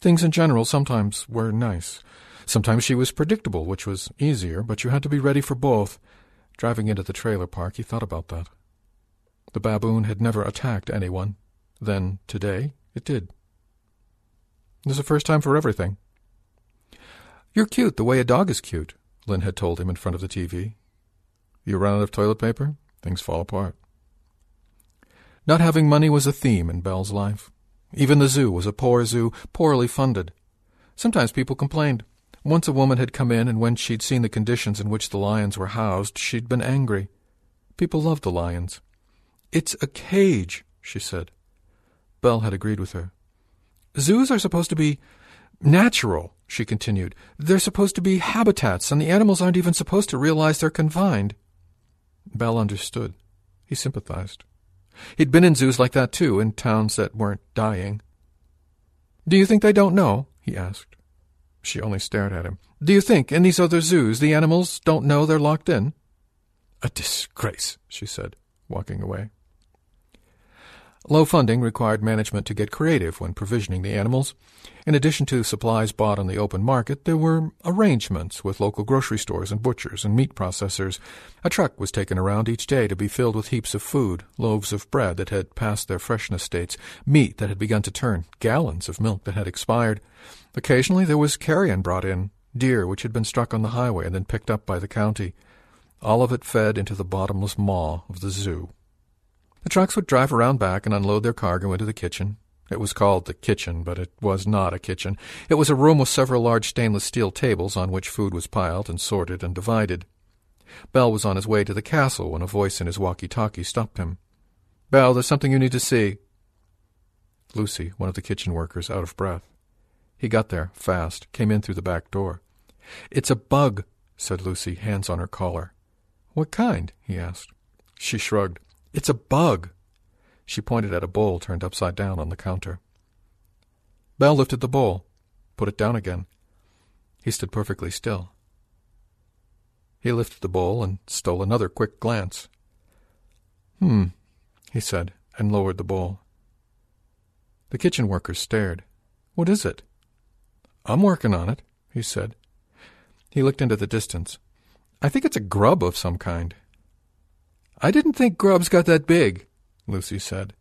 Things in general sometimes were nice. Sometimes she was predictable, which was easier, but you had to be ready for both. Driving into the trailer park, he thought about that. The baboon had never attacked anyone. Then, today, it did. There's the first time for everything. You're cute the way a dog is cute, Lynn had told him in front of the TV. You run out of toilet paper, things fall apart. Not having money was a theme in Bell's life. Even the zoo was a poor zoo, poorly funded. Sometimes people complained. Once a woman had come in, and when she'd seen the conditions in which the lions were housed, she'd been angry. People loved the lions. It's a cage, she said. Bell had agreed with her. Zoos are supposed to be natural, she continued. They're supposed to be habitats, and the animals aren't even supposed to realize they're confined. Bell understood. He sympathized. He'd been in zoos like that, too, in towns that weren't dying. Do you think they don't know? he asked. She only stared at him. Do you think, in these other zoos, the animals don't know they're locked in? A disgrace, she said, walking away. Low funding required management to get creative when provisioning the animals. In addition to supplies bought on the open market, there were arrangements with local grocery stores and butchers and meat processors. A truck was taken around each day to be filled with heaps of food, loaves of bread that had passed their freshness dates, meat that had begun to turn, gallons of milk that had expired. Occasionally there was carrion brought in, deer which had been struck on the highway and then picked up by the county. All of it fed into the bottomless maw of the zoo. The trucks would drive around back and unload their cargo into the kitchen. It was called the kitchen, but it was not a kitchen. It was a room with several large stainless steel tables on which food was piled and sorted and divided. Bell was on his way to the castle when a voice in his walkie-talkie stopped him. Bell, there's something you need to see. Lucy, one of the kitchen workers, out of breath. He got there, fast, came in through the back door. It's a bug, said Lucy, hands on her collar. What kind? he asked. She shrugged. It's a bug. She pointed at a bowl turned upside down on the counter. Bell lifted the bowl, put it down again. He stood perfectly still. He lifted the bowl and stole another quick glance. Hmm, he said, and lowered the bowl. The kitchen workers stared. What is it? I'm working on it, he said. He looked into the distance. I think it's a grub of some kind. I didn't think grubs got that big, Lucy said.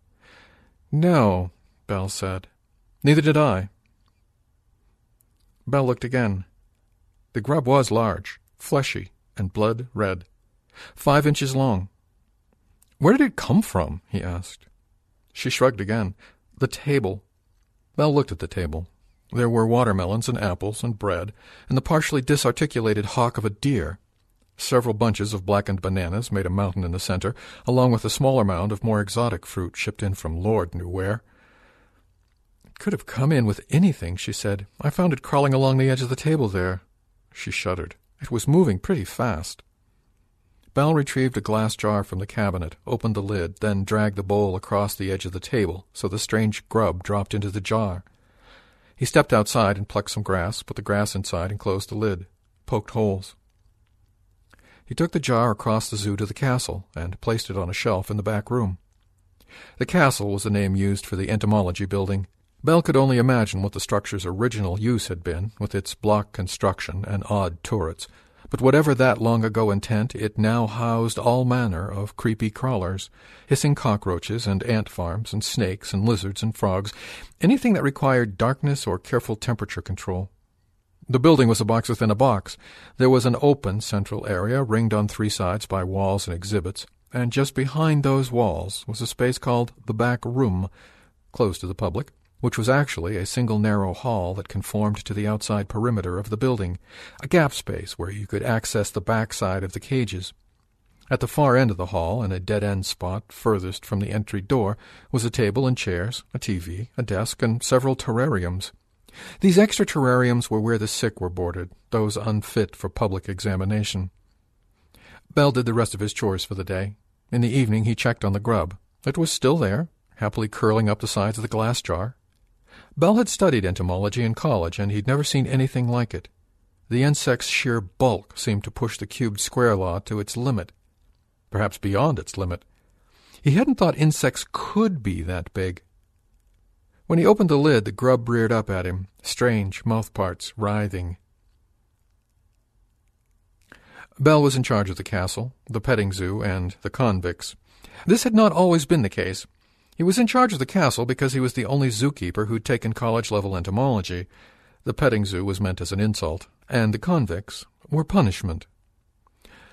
No, Bell said. Neither did I. Bell looked again. The grub was large, fleshy, and blood red. Five inches long. Where did it come from? he asked. She shrugged again. The table. Bell looked at the table. There were watermelons and apples and bread, and the partially disarticulated hock of a deer. Several bunches of blackened bananas made a mountain in the center, along with a smaller mound of more exotic fruit shipped in from Lord knew where. Could have come in with anything, she said. I found it crawling along the edge of the table there. She shuddered. It was moving pretty fast. Bell retrieved a glass jar from the cabinet, opened the lid, then dragged the bowl across the edge of the table so the strange grub dropped into the jar. He stepped outside and plucked some grass, put the grass inside, and closed the lid, poked holes. He took the jar across the zoo to the castle and placed it on a shelf in the back room. The castle was the name used for the entomology building. Bell could only imagine what the structure's original use had been, with its block construction and odd turrets. But whatever that long ago intent, it now housed all manner of creepy crawlers, hissing cockroaches and ant farms and snakes and lizards and frogs, anything that required darkness or careful temperature control. The building was a box within a box. There was an open central area ringed on three sides by walls and exhibits, and just behind those walls was a space called the back room, closed to the public, which was actually a single narrow hall that conformed to the outside perimeter of the building, a gap space where you could access the back side of the cages. At the far end of the hall, in a dead-end spot furthest from the entry door, was a table and chairs, a TV, a desk, and several terrariums. These extra terrariums were where the sick were boarded, those unfit for public examination. Bell did the rest of his chores for the day. In the evening he checked on the grub. It was still there, happily curling up the sides of the glass jar. Bell had studied entomology in college, and he'd never seen anything like it. The insect's sheer bulk seemed to push the cubed square law to its limit, perhaps beyond its limit. He hadn't thought insects could be that big. When he opened the lid, the grub reared up at him, strange mouthparts writhing. Bell was in charge of the castle, the petting zoo, and the convicts. This had not always been the case. He was in charge of the castle because he was the only zookeeper who'd taken college-level entomology. The petting zoo was meant as an insult, and the convicts were punishment.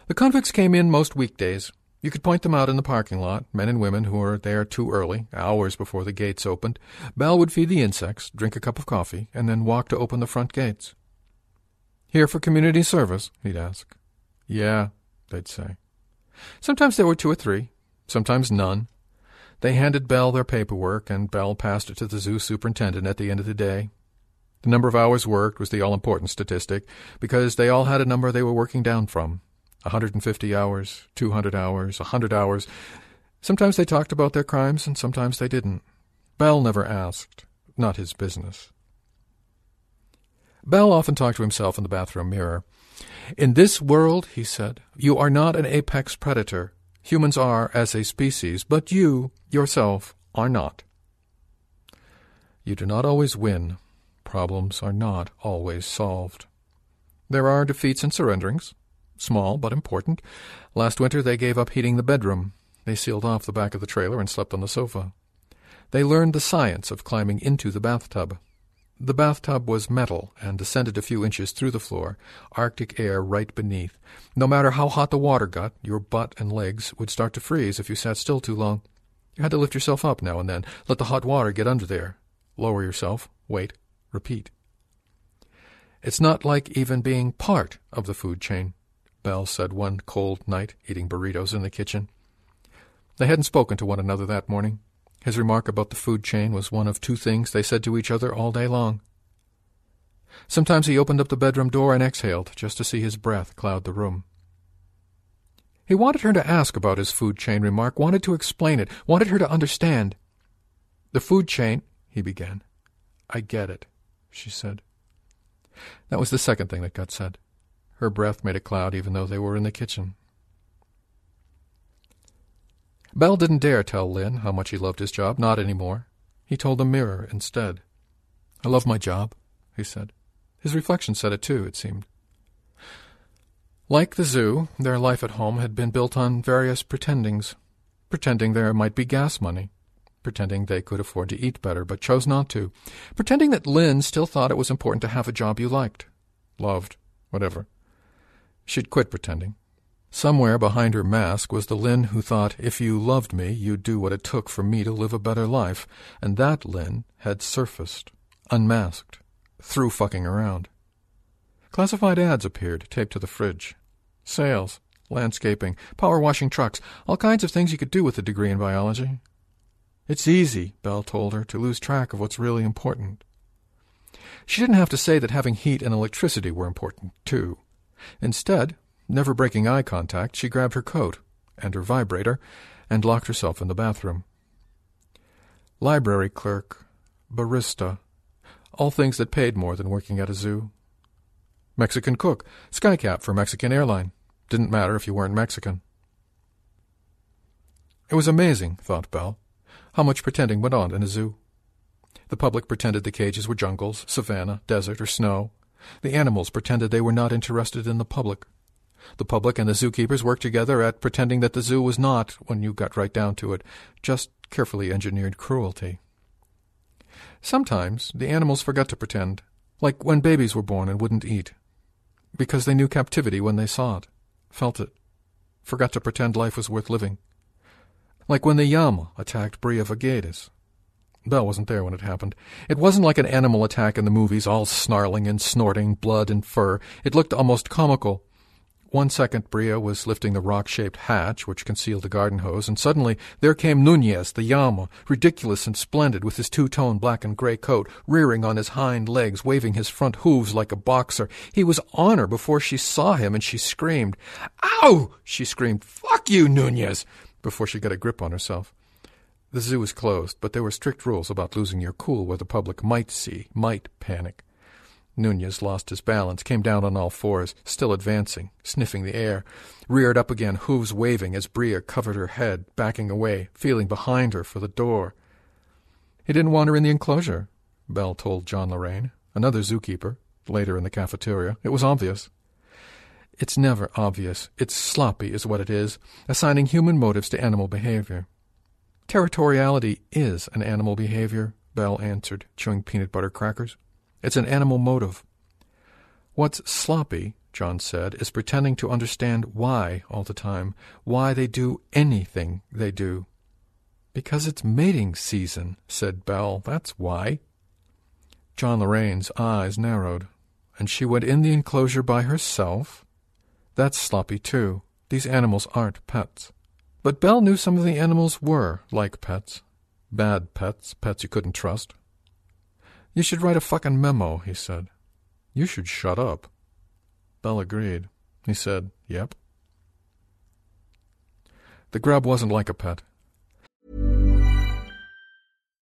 The convicts came in most weekdays, you could point them out in the parking lot, men and women who were there too early, hours before the gates opened. Bell would feed the insects, drink a cup of coffee, and then walk to open the front gates. Here for community service? he'd ask. Yeah, they'd say. Sometimes there were two or three, sometimes none. They handed Bell their paperwork, and Bell passed it to the zoo superintendent at the end of the day. The number of hours worked was the all-important statistic, because they all had a number they were working down from. 150 hours, 200 hours, 100 hours. Sometimes they talked about their crimes, and sometimes they didn't. Bell never asked. Not his business. Bell often talked to himself in the bathroom mirror. In this world, he said, you are not an apex predator. Humans are as a species, but you, yourself, are not. You do not always win. Problems are not always solved. There are defeats and surrenderings, small but important. Last winter they gave up heating the bedroom. They sealed off the back of the trailer and slept on the sofa. They learned the science of climbing into the bathtub. The bathtub was metal and descended a few inches through the floor, Arctic air right beneath. No matter how hot the water got, your butt and legs would start to freeze if you sat still too long. You had to lift yourself up now and then, let the hot water get under there. Lower yourself, wait, repeat. It's not like even being part of the food chain, Bell said one cold night, eating burritos in the kitchen. They hadn't spoken to one another that morning. His remark about the food chain was one of two things they said to each other all day long. Sometimes he opened up the bedroom door and exhaled, just to see his breath cloud the room. He wanted her to ask about his food chain remark, wanted to explain it, wanted her to understand. The food chain, he began. I get it, she said. That was the second thing that got said. Her breath made a cloud even though they were in the kitchen. Bell didn't dare tell Lynn how much he loved his job, not any more. He told the mirror instead. I love my job, he said. His reflection said it too, it seemed. Like the zoo, their life at home had been built on various pretendings. Pretending there might be gas money. Pretending they could afford to eat better, but chose not to. Pretending that Lynn still thought it was important to have a job you liked. Loved. Whatever. She'd quit pretending. Somewhere behind her mask was the Lynn who thought if you loved me, you'd do what it took for me to live a better life, and that Lynn had surfaced, unmasked, through fucking around. Classified ads appeared, taped to the fridge. Sales, landscaping, power washing trucks, all kinds of things you could do with a degree in biology. It's easy, Bell told her, to lose track of what's really important. She didn't have to say that having heat and electricity were important, too. Instead, never breaking eye contact, she grabbed her coat and her vibrator and locked herself in the bathroom. Library clerk, barista, all things that paid more than working at a zoo. Mexican cook, skycap for Mexican airline. Didn't matter if you weren't Mexican. It was amazing, thought Bell, how much pretending went on in a zoo. The public pretended the cages were jungles, savanna, desert, or snow. The animals pretended they were not interested in the public. The public and the zookeepers worked together at pretending that the zoo was not, when you got right down to it, just carefully engineered cruelty. Sometimes the animals forgot to pretend, like when babies were born and wouldn't eat, because they knew captivity when they saw it, felt it, forgot to pretend life was worth living. Like when the llama attacked Bria Vagedes. Bell wasn't there when it happened. It wasn't like an animal attack in the movies, all snarling and snorting, blood and fur. It looked almost comical. One second Bria was lifting the rock-shaped hatch which concealed the garden hose, and suddenly there came Nunez, the llama, ridiculous and splendid, with his two-tone black and gray coat, rearing on his hind legs, waving his front hooves like a boxer. He was on her before she saw him, and she screamed. Ow! she screamed. Fuck you, Nunez! before she got a grip on herself. The zoo was closed, but there were strict rules about losing your cool where the public might see, might panic. Nunez lost his balance, came down on all fours, still advancing, sniffing the air, reared up again, hooves waving as Bria covered her head, backing away, feeling behind her for the door. He didn't want her in the enclosure, Bell told John Lorraine, another zookeeper, later in the cafeteria. It was obvious. It's never obvious. It's sloppy, is what it is, assigning human motives to animal behavior. Territoriality is an animal behavior, Bell answered, chewing peanut butter crackers. It's an animal motive. What's sloppy, John said, is pretending to understand why all the time, why they do anything they do. Because it's mating season, said Bell. That's why. John Lorraine's eyes narrowed, and she went in the enclosure by herself that's sloppy, too. These animals aren't pets. But Bell knew some of the animals were like pets. Bad pets, pets you couldn't trust. You should write a fucking memo, he said. You should shut up. Bell agreed. He said, Yep. The grub wasn't like a pet.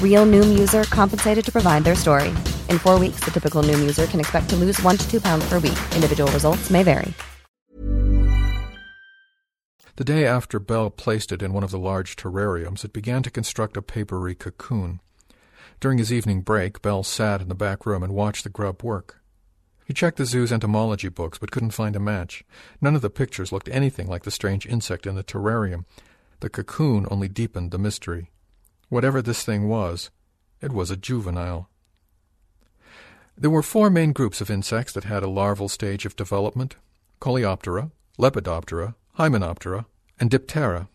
Real Noom user compensated to provide their story. In four weeks, the typical Noom user can expect to lose one to two pounds per week. Individual results may vary. The day after Bell placed it in one of the large terrariums, it began to construct a papery cocoon. During his evening break, Bell sat in the back room and watched the grub work. He checked the zoo's entomology books, but couldn't find a match. None of the pictures looked anything like the strange insect in the terrarium. The cocoon only deepened the mystery. Whatever this thing was, it was a juvenile. There were four main groups of insects that had a larval stage of development Coleoptera, Lepidoptera, Hymenoptera, and Diptera.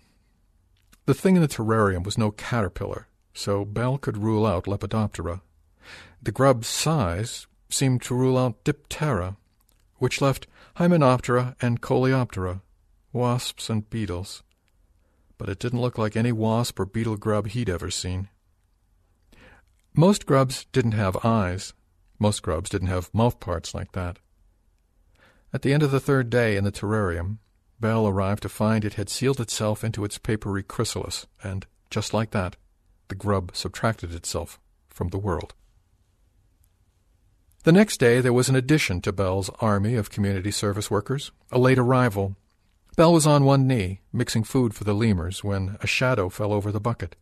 The thing in the terrarium was no caterpillar, so Bell could rule out Lepidoptera. The grub's size seemed to rule out Diptera, which left Hymenoptera and Coleoptera, wasps and beetles. But it didn't look like any wasp or beetle grub he'd ever seen. Most grubs didn't have eyes. Most grubs didn't have mouth parts like that. At the end of the third day in the terrarium, Bell arrived to find it had sealed itself into its papery chrysalis, and, just like that, the grub subtracted itself from the world. The next day there was an addition to Bell's army of community service workers, a late arrival. Bell was on one knee, mixing food for the lemurs, when a shadow fell over the bucket.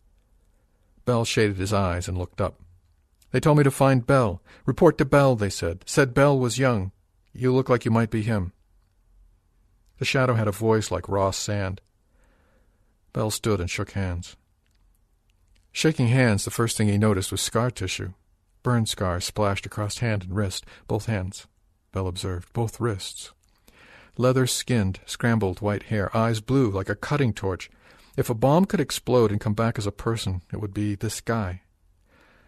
Bell shaded his eyes and looked up. They told me to find Bell. Report to Bell, they said. Said Bell was young. You look like you might be him. The shadow had a voice like raw sand. Bell stood and shook hands. Shaking hands, the first thing he noticed was scar tissue. Burn scars splashed across hand and wrist, both hands, Bell observed, both wrists. Leather skinned, scrambled white hair, eyes blue like a cutting torch. If a bomb could explode and come back as a person, it would be this guy.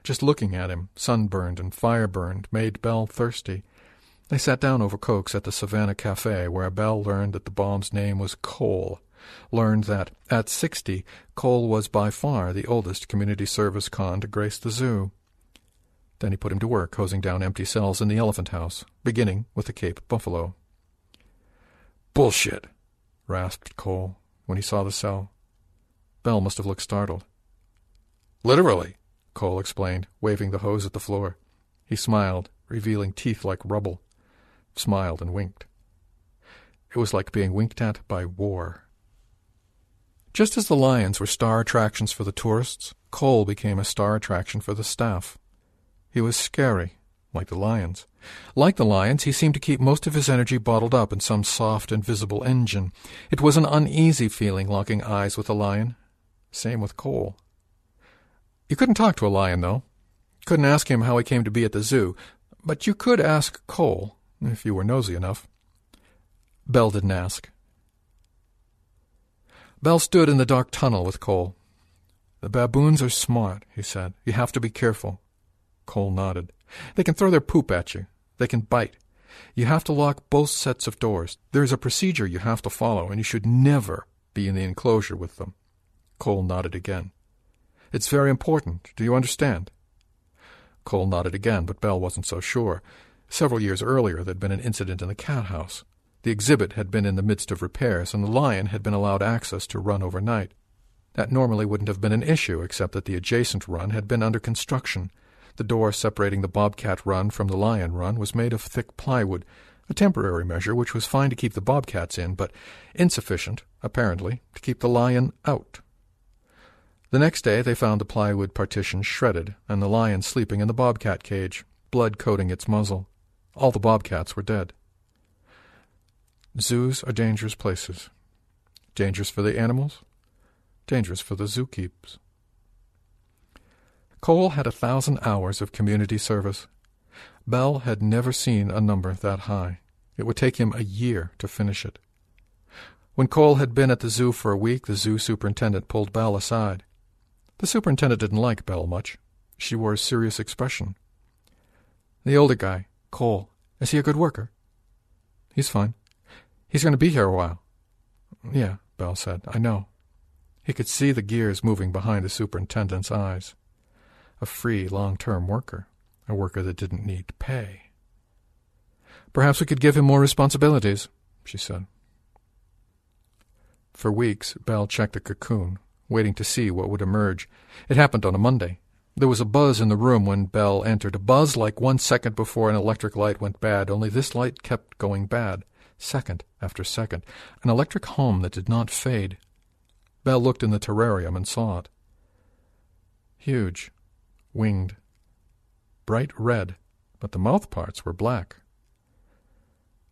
Just looking at him, sunburned and fire-burned, made Bell thirsty. They sat down over cokes at the Savannah Cafe, where Bell learned that the bomb's name was Cole. Learned that, at sixty, Cole was by far the oldest community service con to grace the zoo. Then he put him to work hosing down empty cells in the elephant house, beginning with the Cape buffalo. Bullshit, rasped Cole when he saw the cell. Bell must have looked startled. Literally, Cole explained, waving the hose at the floor. He smiled, revealing teeth like rubble. Smiled and winked. It was like being winked at by war. Just as the lions were star attractions for the tourists, Cole became a star attraction for the staff. He was scary, like the lions. Like the lions, he seemed to keep most of his energy bottled up in some soft, invisible engine. It was an uneasy feeling locking eyes with a lion. Same with Cole. You couldn't talk to a lion, though. Couldn't ask him how he came to be at the zoo, but you could ask Cole, if you were nosy enough. Bell didn't ask. Bell stood in the dark tunnel with Cole. The baboons are smart, he said. You have to be careful. Cole nodded. They can throw their poop at you. They can bite. You have to lock both sets of doors. There is a procedure you have to follow, and you should never be in the enclosure with them. Cole nodded again. It's very important. Do you understand? Cole nodded again, but Bell wasn't so sure. Several years earlier, there'd been an incident in the cat house. The exhibit had been in the midst of repairs, and the lion had been allowed access to run overnight. That normally wouldn't have been an issue, except that the adjacent run had been under construction. The door separating the bobcat run from the lion run was made of thick plywood, a temporary measure which was fine to keep the bobcats in, but insufficient, apparently, to keep the lion out. The next day they found the plywood partition shredded, and the lion sleeping in the bobcat cage, blood coating its muzzle. All the bobcats were dead. Zoos are dangerous places. Dangerous for the animals, dangerous for the zookeepers. Cole had a thousand hours of community service. Bell had never seen a number that high. It would take him a year to finish it. When Cole had been at the zoo for a week, the zoo superintendent pulled Bell aside. The superintendent didn't like Bell much. She wore a serious expression. The older guy, Cole, is he a good worker? He's fine. He's going to be here a while. Yeah, Bell said. I know. He could see the gears moving behind the superintendent's eyes. A free, long-term worker. A worker that didn't need pay. Perhaps we could give him more responsibilities, she said. For weeks, Bell checked the cocoon, waiting to see what would emerge. It happened on a Monday. There was a buzz in the room when Bell entered, a buzz like one second before an electric light went bad, only this light kept going bad second after second, an electric hum that did not fade. Bell looked in the terrarium and saw it. Huge, winged, bright red, but the mouth parts were black.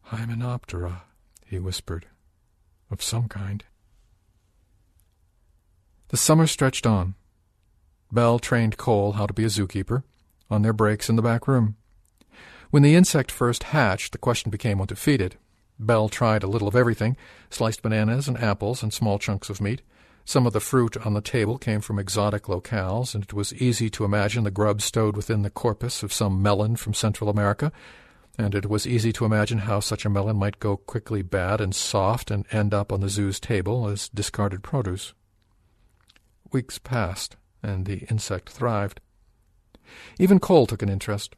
Hymenoptera, he whispered, of some kind. The summer stretched on. Bell trained Cole how to be a zookeeper, on their breaks in the back room. When the insect first hatched, the question became what to feed it. Bell tried a little of everything sliced bananas and apples and small chunks of meat. Some of the fruit on the table came from exotic locales, and it was easy to imagine the grub stowed within the corpus of some melon from Central America, and it was easy to imagine how such a melon might go quickly bad and soft and end up on the zoo's table as discarded produce. Weeks passed, and the insect thrived. Even Cole took an interest.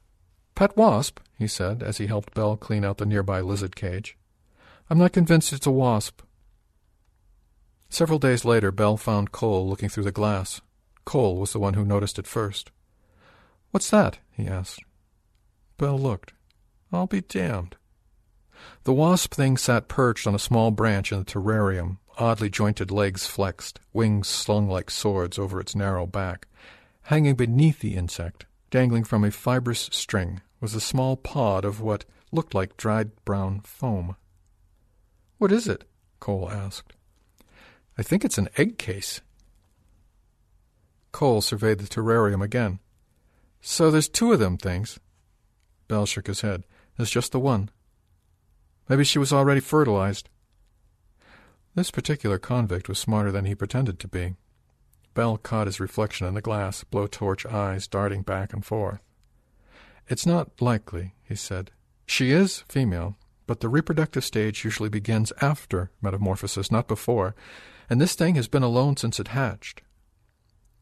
Pet wasp, he said, as he helped Bell clean out the nearby lizard cage. I'm not convinced it's a wasp. Several days later, Bell found Cole looking through the glass. Cole was the one who noticed it first. What's that? he asked. Bell looked. I'll be damned. The wasp thing sat perched on a small branch in the terrarium, oddly jointed legs flexed, wings slung like swords over its narrow back. Hanging beneath the insect, dangling from a fibrous string, was a small pod of what looked like dried brown foam. What is it? Cole asked. I think it's an egg case. Cole surveyed the terrarium again. So there's two of them things. Bell shook his head. There's just the one. Maybe she was already fertilized. This particular convict was smarter than he pretended to be. Bell caught his reflection in the glass, blowtorch eyes darting back and forth. It's not likely, he said. She is female, but the reproductive stage usually begins after metamorphosis, not before, and this thing has been alone since it hatched.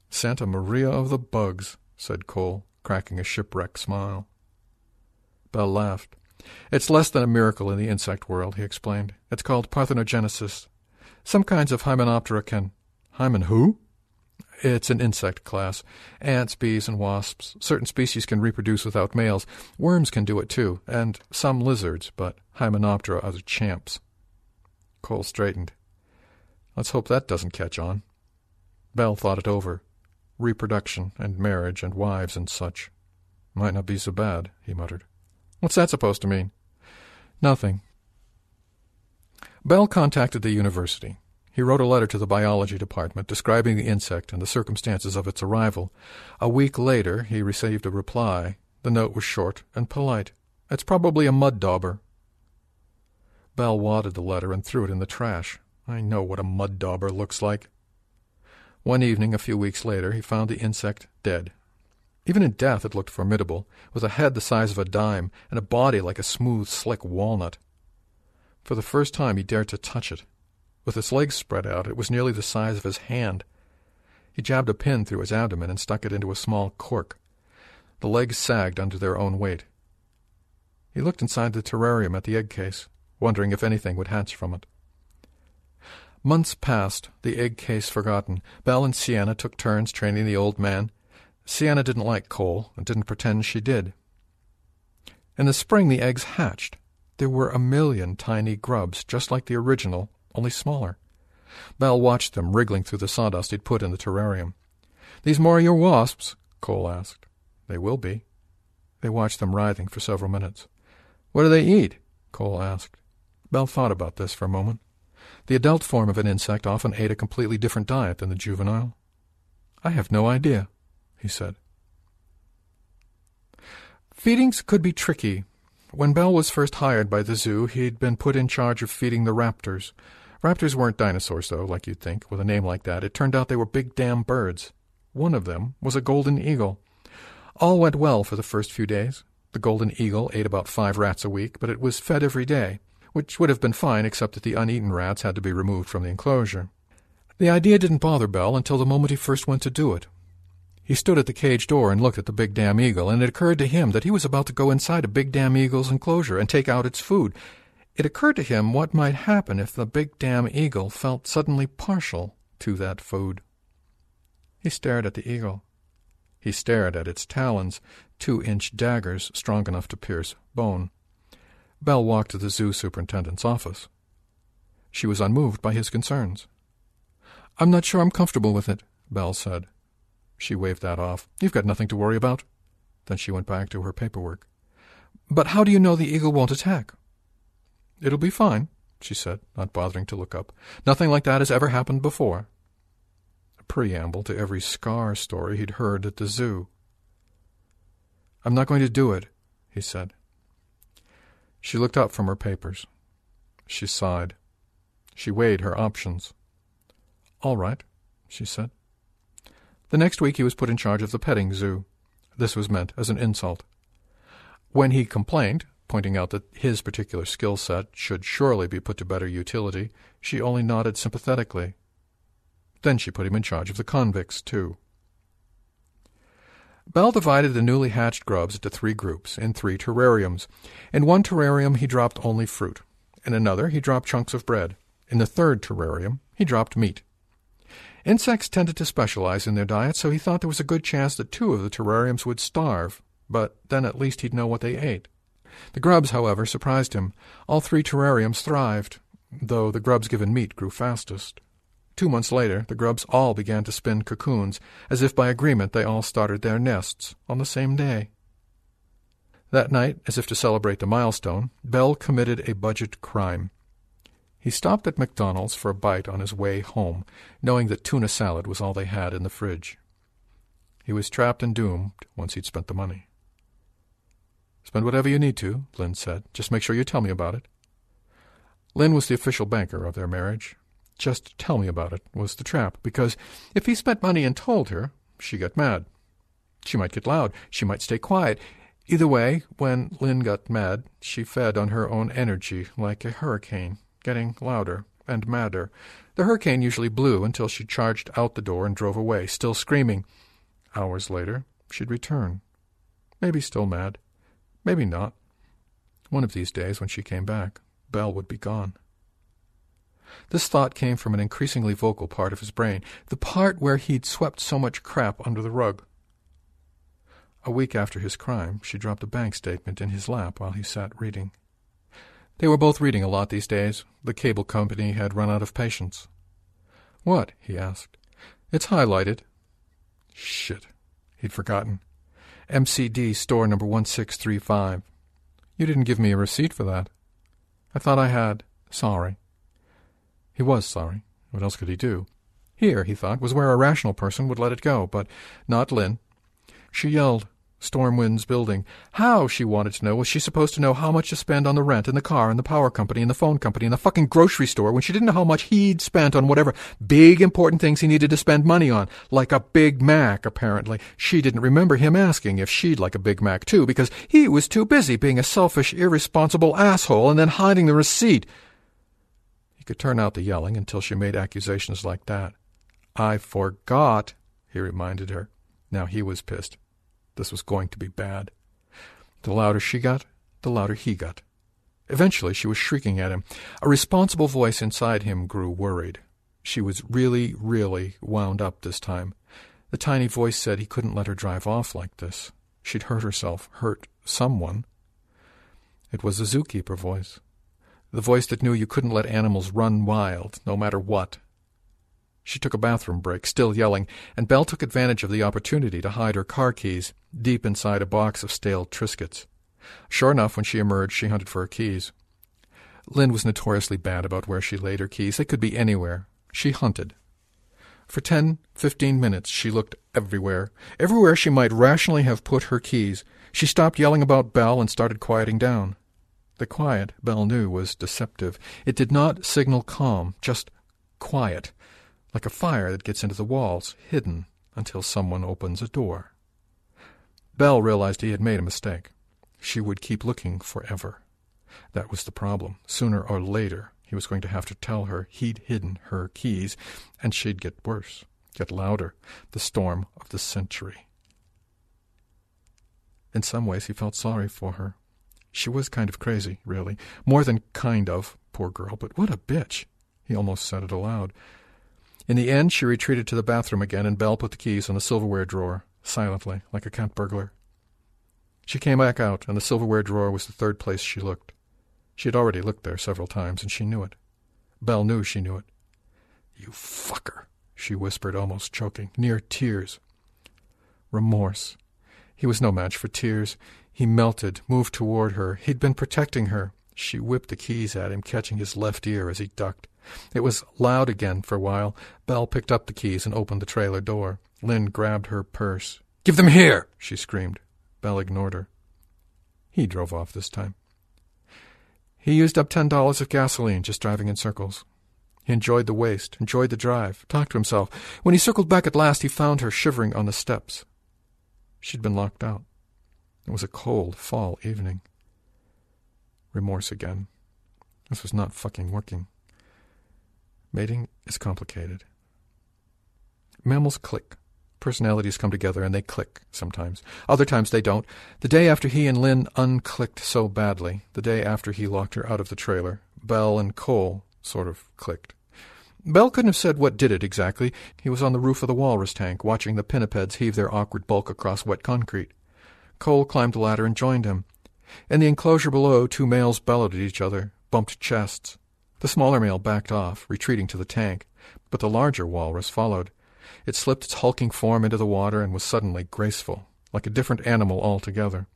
Santa Maria of the bugs, said Cole, cracking a shipwreck smile. Bell laughed. It's less than a miracle in the insect world, he explained. It's called parthenogenesis. Some kinds of Hymenoptera can. Hymen who? It's an insect class. Ants, bees, and wasps. Certain species can reproduce without males. Worms can do it too, and some lizards, but Hymenoptera are the champs. Cole straightened. Let's hope that doesn't catch on. Bell thought it over. Reproduction and marriage and wives and such. Might not be so bad, he muttered. What's that supposed to mean? Nothing. Bell contacted the university. He wrote a letter to the biology department describing the insect and the circumstances of its arrival. A week later, he received a reply. The note was short and polite. It's probably a mud dauber. Bell wadded the letter and threw it in the trash. I know what a mud dauber looks like. One evening, a few weeks later, he found the insect dead. Even in death it looked formidable, with a head the size of a dime and a body like a smooth, slick walnut. For the first time he dared to touch it. With its legs spread out, it was nearly the size of his hand. He jabbed a pin through his abdomen and stuck it into a small cork. The legs sagged under their own weight. He looked inside the terrarium at the egg case, wondering if anything would hatch from it. Months passed, the egg case forgotten. Bell and Sienna took turns training the old man. Sienna didn't like Cole and didn't pretend she did. In the spring, the eggs hatched. There were a million tiny grubs, just like the original, only smaller. Bell watched them wriggling through the sawdust he'd put in the terrarium. These more your wasps? Cole asked. They will be. They watched them writhing for several minutes. What do they eat? Cole asked. Bell thought about this for a moment. The adult form of an insect often ate a completely different diet than the juvenile. I have no idea, he said. Feedings could be tricky. When Bell was first hired by the zoo, he'd been put in charge of feeding the raptors. Raptors weren't dinosaurs, though, like you'd think, with a name like that. It turned out they were big damn birds. One of them was a golden eagle. All went well for the first few days. The golden eagle ate about five rats a week, but it was fed every day, which would have been fine except that the uneaten rats had to be removed from the enclosure. The idea didn't bother Bell until the moment he first went to do it. He stood at the cage door and looked at the big damn eagle, and it occurred to him that he was about to go inside a big damn eagle's enclosure and take out its food. It occurred to him what might happen if the big damn eagle felt suddenly partial to that food. He stared at the eagle. He stared at its talons, two-inch daggers strong enough to pierce bone. Bell walked to the zoo superintendent's office. She was unmoved by his concerns. I'm not sure I'm comfortable with it, Bell said. She waved that off. You've got nothing to worry about. Then she went back to her paperwork. But how do you know the eagle won't attack? It'll be fine, she said, not bothering to look up. Nothing like that has ever happened before. A preamble to every scar story he'd heard at the zoo. I'm not going to do it, he said. She looked up from her papers. She sighed. She weighed her options. All right, she said. The next week he was put in charge of the petting zoo. This was meant as an insult. When he complained, pointing out that his particular skill set should surely be put to better utility, she only nodded sympathetically. Then she put him in charge of the convicts, too. Bell divided the newly hatched grubs into three groups in three terrariums. In one terrarium he dropped only fruit. In another he dropped chunks of bread. In the third terrarium he dropped meat. Insects tended to specialize in their diet, so he thought there was a good chance that two of the terrariums would starve, but then at least he'd know what they ate. The grubs, however, surprised him. All three terrariums thrived, though the grubs given meat grew fastest. Two months later, the grubs all began to spin cocoons, as if by agreement they all started their nests on the same day. That night, as if to celebrate the milestone, Bell committed a budget crime. He stopped at McDonald's for a bite on his way home, knowing that tuna salad was all they had in the fridge. He was trapped and doomed once he'd spent the money. Spend whatever you need to, Lynn said. Just make sure you tell me about it. Lynn was the official banker of their marriage. Just tell me about it was the trap, because if he spent money and told her, she got mad. She might get loud. She might stay quiet. Either way, when Lynn got mad, she fed on her own energy like a hurricane, getting louder and madder. The hurricane usually blew until she charged out the door and drove away, still screaming. Hours later, she'd return. Maybe still mad. Maybe not. One of these days, when she came back, Bell would be gone. This thought came from an increasingly vocal part of his brain, the part where he'd swept so much crap under the rug. A week after his crime, she dropped a bank statement in his lap while he sat reading. They were both reading a lot these days. The cable company had run out of patience. What? he asked. It's highlighted. Shit. He'd forgotten. MCD store number 1635. You didn't give me a receipt for that. I thought I had. Sorry. He was sorry. What else could he do? Here, he thought, was where a rational person would let it go, but not Lynn. She yelled, Stormwind's building. How, she wanted to know, was she supposed to know how much to spend on the rent and the car and the power company and the phone company and the fucking grocery store when she didn't know how much he'd spent on whatever big important things he needed to spend money on, like a Big Mac, apparently. She didn't remember him asking if she'd like a Big Mac too, because he was too busy being a selfish, irresponsible asshole and then hiding the receipt. Could turn out the yelling until she made accusations like that. I forgot, he reminded her. Now he was pissed. This was going to be bad. The louder she got, the louder he got. Eventually she was shrieking at him. A responsible voice inside him grew worried. She was really, really wound up this time. The tiny voice said he couldn't let her drive off like this. She'd hurt herself, hurt someone. It was the zookeeper voice. The voice that knew you couldn't let animals run wild, no matter what. She took a bathroom break, still yelling, and Bell took advantage of the opportunity to hide her car keys deep inside a box of stale Triscuits. Sure enough, when she emerged, she hunted for her keys. Lynn was notoriously bad about where she laid her keys. They could be anywhere. She hunted. For ten, fifteen minutes she looked everywhere, everywhere she might rationally have put her keys. She stopped yelling about Bell and started quieting down. The quiet, Bell knew, was deceptive. It did not signal calm, just quiet like a fire that gets into the walls, hidden until someone opens a door. Bell realized he had made a mistake. She would keep looking forever. That was the problem. Sooner or later, he was going to have to tell her he'd hidden her keys, and she'd get worse, get louder, the storm of the century. In some ways, he felt sorry for her. She was kind of crazy, really. More than kind of, poor girl, but what a bitch. He almost said it aloud. In the end, she retreated to the bathroom again, and Bell put the keys in the silverware drawer, silently, like a cat burglar. She came back out, and the silverware drawer was the third place she looked. She had already looked there several times, and she knew it. Bell knew she knew it. You fucker, she whispered, almost choking, near tears. Remorse. He was no match for tears. He melted, moved toward her. He'd been protecting her. She whipped the keys at him, catching his left ear as he ducked. It was loud again for a while. Bell picked up the keys and opened the trailer door. Lynn grabbed her purse. Give them here! she screamed. Bell ignored her. He drove off this time. He used up ten dollars of gasoline just driving in circles. He enjoyed the waste, enjoyed the drive, talked to himself. When he circled back at last, he found her shivering on the steps. She'd been locked out. It was a cold fall evening. Remorse again. This was not fucking working. Mating is complicated. Mammals click. Personalities come together and they click sometimes. Other times they don't. The day after he and Lynn unclicked so badly, the day after he locked her out of the trailer, Bell and Cole sort of clicked. Bell couldn't have said what did it exactly. He was on the roof of the walrus tank, watching the pinnipeds heave their awkward bulk across wet concrete. Cole climbed the ladder and joined him. In the enclosure below, two males bellowed at each other, bumped chests. The smaller male backed off, retreating to the tank, but the larger walrus followed. It slipped its hulking form into the water and was suddenly graceful, like a different animal altogether.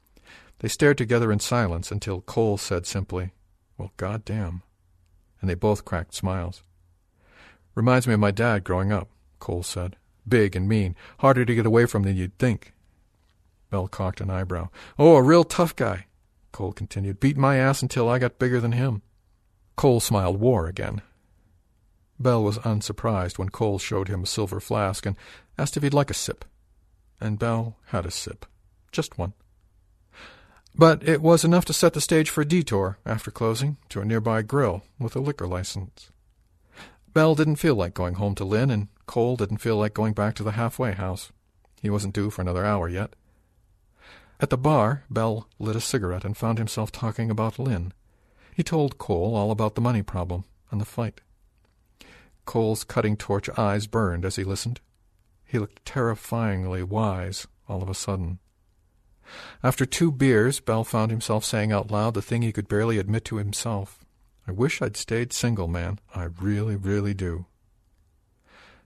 They stared together in silence until Cole said simply, Well, goddamn. And they both cracked smiles. Reminds me of my dad growing up, Cole said. Big and mean, harder to get away from than you'd think. Bell cocked an eyebrow. Oh, a real tough guy, Cole continued. Beat my ass until I got bigger than him. Cole smiled war again. Bell was unsurprised when Cole showed him a silver flask and asked if he'd like a sip. And Bell had a sip. Just one. But it was enough to set the stage for a detour, after closing, to a nearby grill with a liquor license. Bell didn't feel like going home to Lynn, and Cole didn't feel like going back to the halfway house. He wasn't due for another hour yet. At the bar, Bell lit a cigarette and found himself talking about Lynn. He told Cole all about the money problem and the fight. Cole's cutting torch eyes burned as he listened. He looked terrifyingly wise all of a sudden. After two beers, Bell found himself saying out loud the thing he could barely admit to himself. I wish I'd stayed single, man. I really, really do.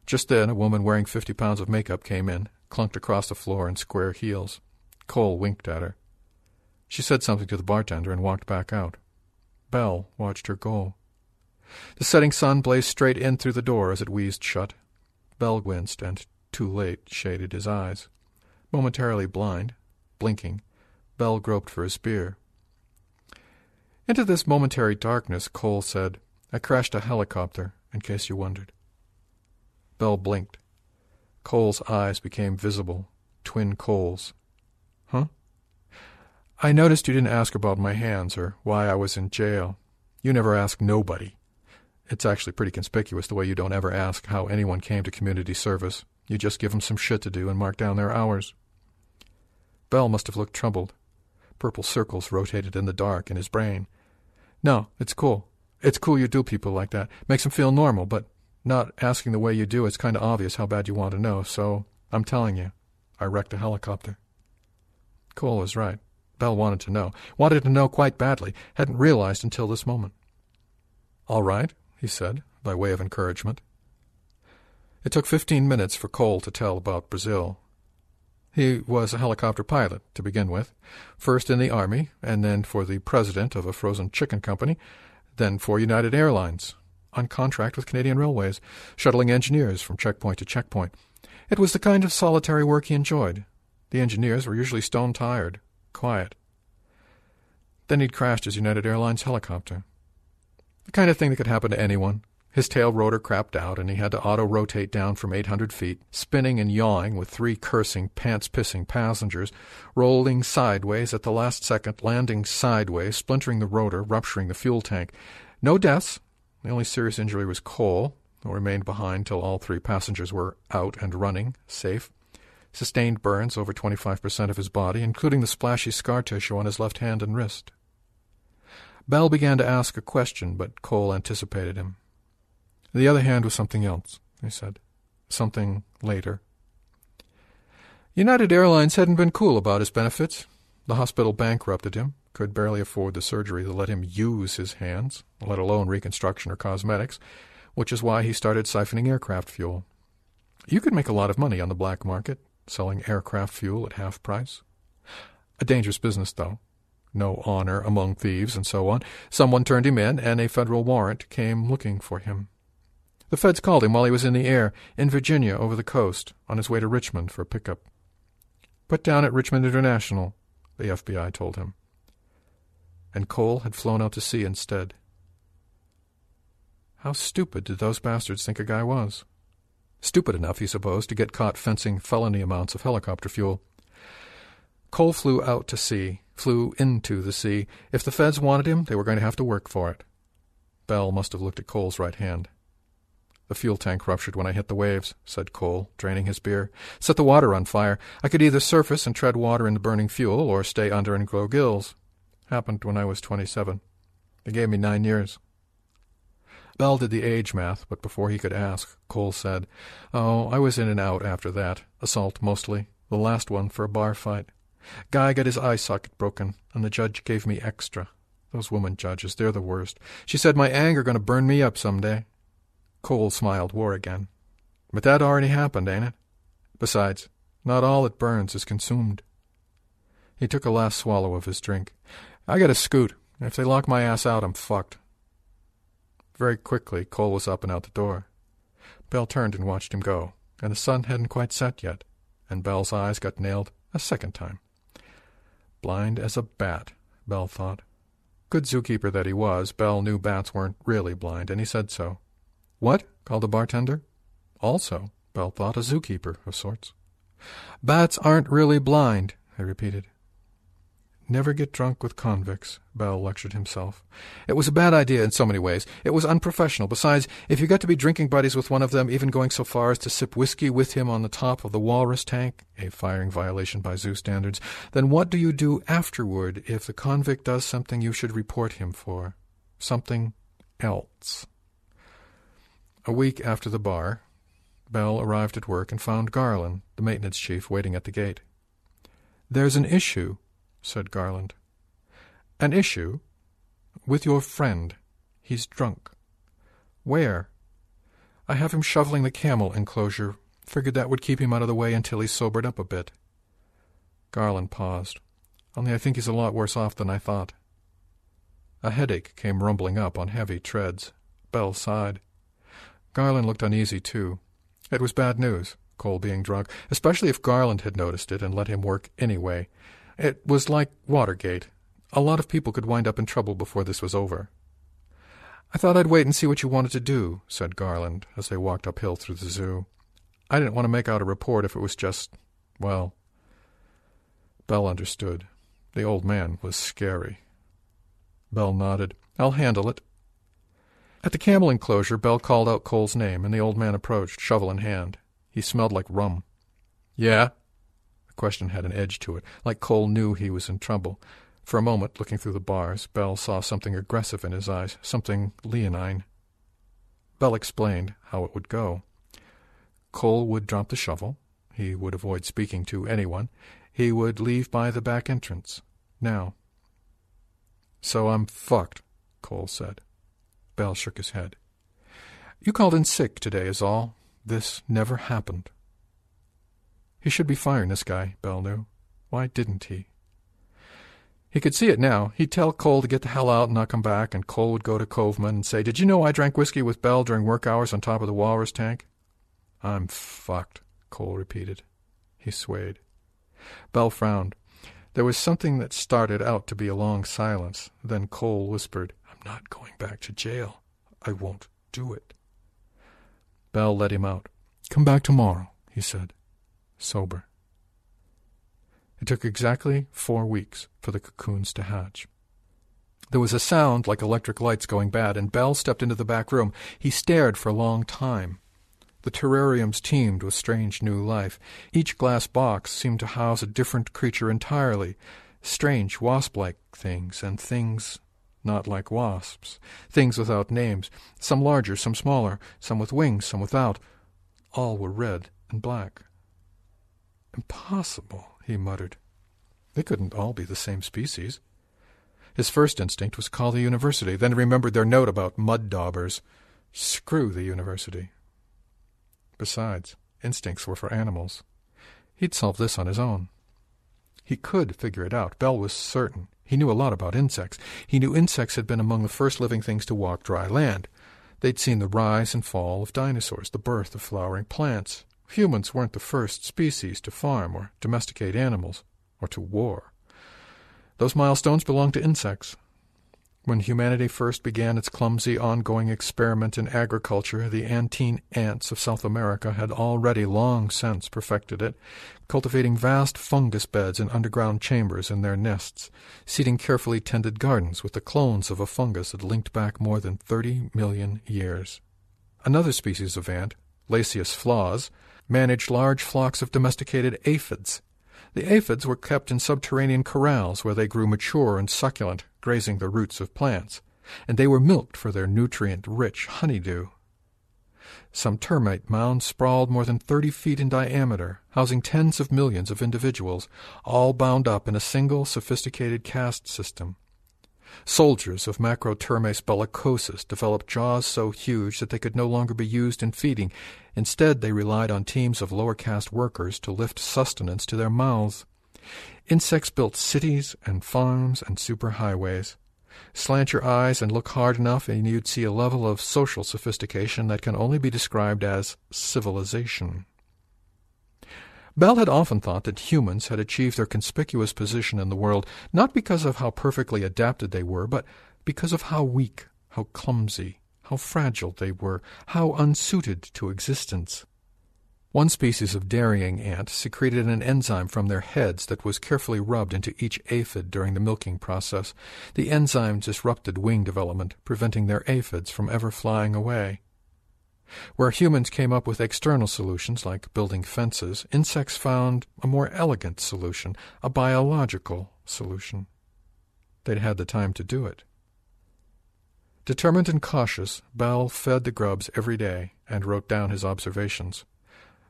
Just then, a woman wearing fifty pounds of makeup came in, clunked across the floor in square heels. Cole winked at her. She said something to the bartender and walked back out. Bell watched her go. The setting sun blazed straight in through the door as it wheezed shut. Bell winced and, too late, shaded his eyes. Momentarily blind, blinking. Bell groped for his spear. Into this momentary darkness, Cole said, I crashed a helicopter, in case you wondered. Bell blinked. Cole's eyes became visible, twin coals. Huh? I noticed you didn't ask about my hands or why I was in jail. You never ask nobody. It's actually pretty conspicuous the way you don't ever ask how anyone came to community service. You just give 'em some shit to do and mark down their hours. Bell must have looked troubled. Purple circles rotated in the dark in his brain. No, it's cool. It's cool you do people like that. Makes 'em feel normal, but not asking the way you do, it's kind of obvious how bad you want to know, so I'm telling you. I wrecked a helicopter. Cole was right. Bell wanted to know. Wanted to know quite badly. Hadn't realized until this moment. All right, he said, by way of encouragement. It took fifteen minutes for Cole to tell about Brazil. He was a helicopter pilot, to begin with, first in the Army, and then for the president of a frozen chicken company, then for United Airlines, on contract with Canadian Railways, shuttling engineers from checkpoint to checkpoint. It was the kind of solitary work he enjoyed. The engineers were usually stone tired, quiet. Then he'd crashed his United Airlines helicopter. The kind of thing that could happen to anyone. His tail rotor crapped out, and he had to auto rotate down from 800 feet, spinning and yawing with three cursing, pants pissing passengers, rolling sideways at the last second, landing sideways, splintering the rotor, rupturing the fuel tank. No deaths. The only serious injury was Cole, who remained behind till all three passengers were out and running, safe. Sustained burns over 25% of his body, including the splashy scar tissue on his left hand and wrist. Bell began to ask a question, but Cole anticipated him. The other hand was something else, he said. Something later. United Airlines hadn't been cool about his benefits. The hospital bankrupted him, could barely afford the surgery to let him use his hands, let alone reconstruction or cosmetics, which is why he started siphoning aircraft fuel. You could make a lot of money on the black market, selling aircraft fuel at half price. A dangerous business, though. No honor among thieves, and so on. Someone turned him in, and a federal warrant came looking for him. The feds called him while he was in the air, in Virginia, over the coast, on his way to Richmond for a pickup. Put down at Richmond International, the FBI told him. And Cole had flown out to sea instead. How stupid did those bastards think a guy was? Stupid enough, he supposed, to get caught fencing felony amounts of helicopter fuel. Cole flew out to sea, flew into the sea. If the feds wanted him, they were going to have to work for it. Bell must have looked at Cole's right hand. The fuel tank ruptured when I hit the waves, said Cole, draining his beer. Set the water on fire. I could either surface and tread water in the burning fuel, or stay under and grow gills. Happened when I was twenty-seven. They gave me nine years. Bell did the age math, but before he could ask, Cole said, Oh, I was in and out after that. Assault, mostly. The last one for a bar fight. Guy got his eye socket broken, and the judge gave me extra. Those woman judges, they're the worst. She said my anger going to burn me up some day. Cole smiled war again. But that already happened, ain't it? Besides, not all that burns is consumed. He took a last swallow of his drink. I got to scoot. If they lock my ass out, I'm fucked. Very quickly, Cole was up and out the door. Bell turned and watched him go, and the sun hadn't quite set yet, and Bell's eyes got nailed a second time. Blind as a bat, Bell thought. Good zookeeper that he was, Bell knew bats weren't really blind, and he said so. What? called the bartender. Also, Bell thought, a zookeeper of sorts. Bats aren't really blind, he repeated. Never get drunk with convicts, Bell lectured himself. It was a bad idea in so many ways. It was unprofessional. Besides, if you got to be drinking buddies with one of them, even going so far as to sip whiskey with him on the top of the walrus tank, a firing violation by zoo standards, then what do you do afterward if the convict does something you should report him for? Something else. A week after the bar, Bell arrived at work and found Garland, the maintenance chief, waiting at the gate. There's an issue, said Garland. An issue? With your friend. He's drunk. Where? I have him shoveling the camel enclosure. Figured that would keep him out of the way until he sobered up a bit. Garland paused. Only I think he's a lot worse off than I thought. A headache came rumbling up on heavy treads. Bell sighed. Garland looked uneasy, too. It was bad news, Cole being drunk, especially if Garland had noticed it and let him work anyway. It was like Watergate. A lot of people could wind up in trouble before this was over. I thought I'd wait and see what you wanted to do, said Garland as they walked uphill through the zoo. I didn't want to make out a report if it was just, well. Bell understood. The old man was scary. Bell nodded. I'll handle it. At the camel enclosure, Bell called out Cole's name, and the old man approached, shovel in hand. He smelled like rum. Yeah? Question had an edge to it, like Cole knew he was in trouble. For a moment, looking through the bars, Bell saw something aggressive in his eyes, something leonine. Bell explained how it would go. Cole would drop the shovel. He would avoid speaking to anyone. He would leave by the back entrance. Now. So I'm fucked, Cole said. Bell shook his head. You called in sick today is all. This never happened. He should be firing this guy, Bell knew. Why didn't he? He could see it now. He'd tell Cole to get the hell out and not come back, and Cole would go to Coveman and say, Did you know I drank whiskey with Bell during work hours on top of the walrus tank? I'm fucked, Cole repeated. He swayed. Bell frowned. There was something that started out to be a long silence. Then Cole whispered, I'm not going back to jail. I won't do it. Bell let him out. Come back tomorrow, he said, sober. It took exactly four weeks for the cocoons to hatch. There was a sound like electric lights going bad, and Bell stepped into the back room. He stared for a long time. The terrariums teemed with strange new life. Each glass box seemed to house a different creature entirely strange wasp like things, and things not like wasps, things without names, some larger, some smaller, some with wings, some without. All were red and black. Impossible, he muttered. They couldn't all be the same species. His first instinct was call the university, then remembered their note about mud daubers. Screw the university. Besides, instincts were for animals. He'd solve this on his own. He could figure it out. Bell was certain. He knew a lot about insects. He knew insects had been among the first living things to walk dry land. They'd seen the rise and fall of dinosaurs, the birth of flowering plants. Humans weren't the first species to farm or domesticate animals, or to war. Those milestones belonged to insects. When humanity first began its clumsy, ongoing experiment in agriculture, the Attine ants of South America had already long since perfected it, cultivating vast fungus beds in underground chambers in their nests, seeding carefully tended gardens with the clones of a fungus that linked back more than thirty million years. Another species of ant, Lasius flavus, managed large flocks of domesticated aphids. The aphids were kept in subterranean corrals where they grew mature and succulent, grazing the roots of plants, and they were milked for their nutrient-rich honeydew. Some termite mounds sprawled more than thirty feet in diameter, housing tens of millions of individuals, all bound up in a single sophisticated caste system. Soldiers of Macrotermes bellicosus developed jaws so huge that they could no longer be used in feeding. Instead, they relied on teams of lower caste workers to lift sustenance to their mouths. Insects built cities and farms and superhighways. Slant your eyes and look hard enough, and you'd see a level of social sophistication that can only be described as civilization. Bell had often thought that humans had achieved their conspicuous position in the world not because of how perfectly adapted they were, but because of how weak, how clumsy, how fragile they were, how unsuited to existence. One species of dairying ant secreted an enzyme from their heads that was carefully rubbed into each aphid during the milking process. The enzyme disrupted wing development, preventing their aphids from ever flying away. Where humans came up with external solutions like building fences, insects found a more elegant solution, a biological solution. They'd had the time to do it. Determined and cautious, Bell fed the grubs every day and wrote down his observations.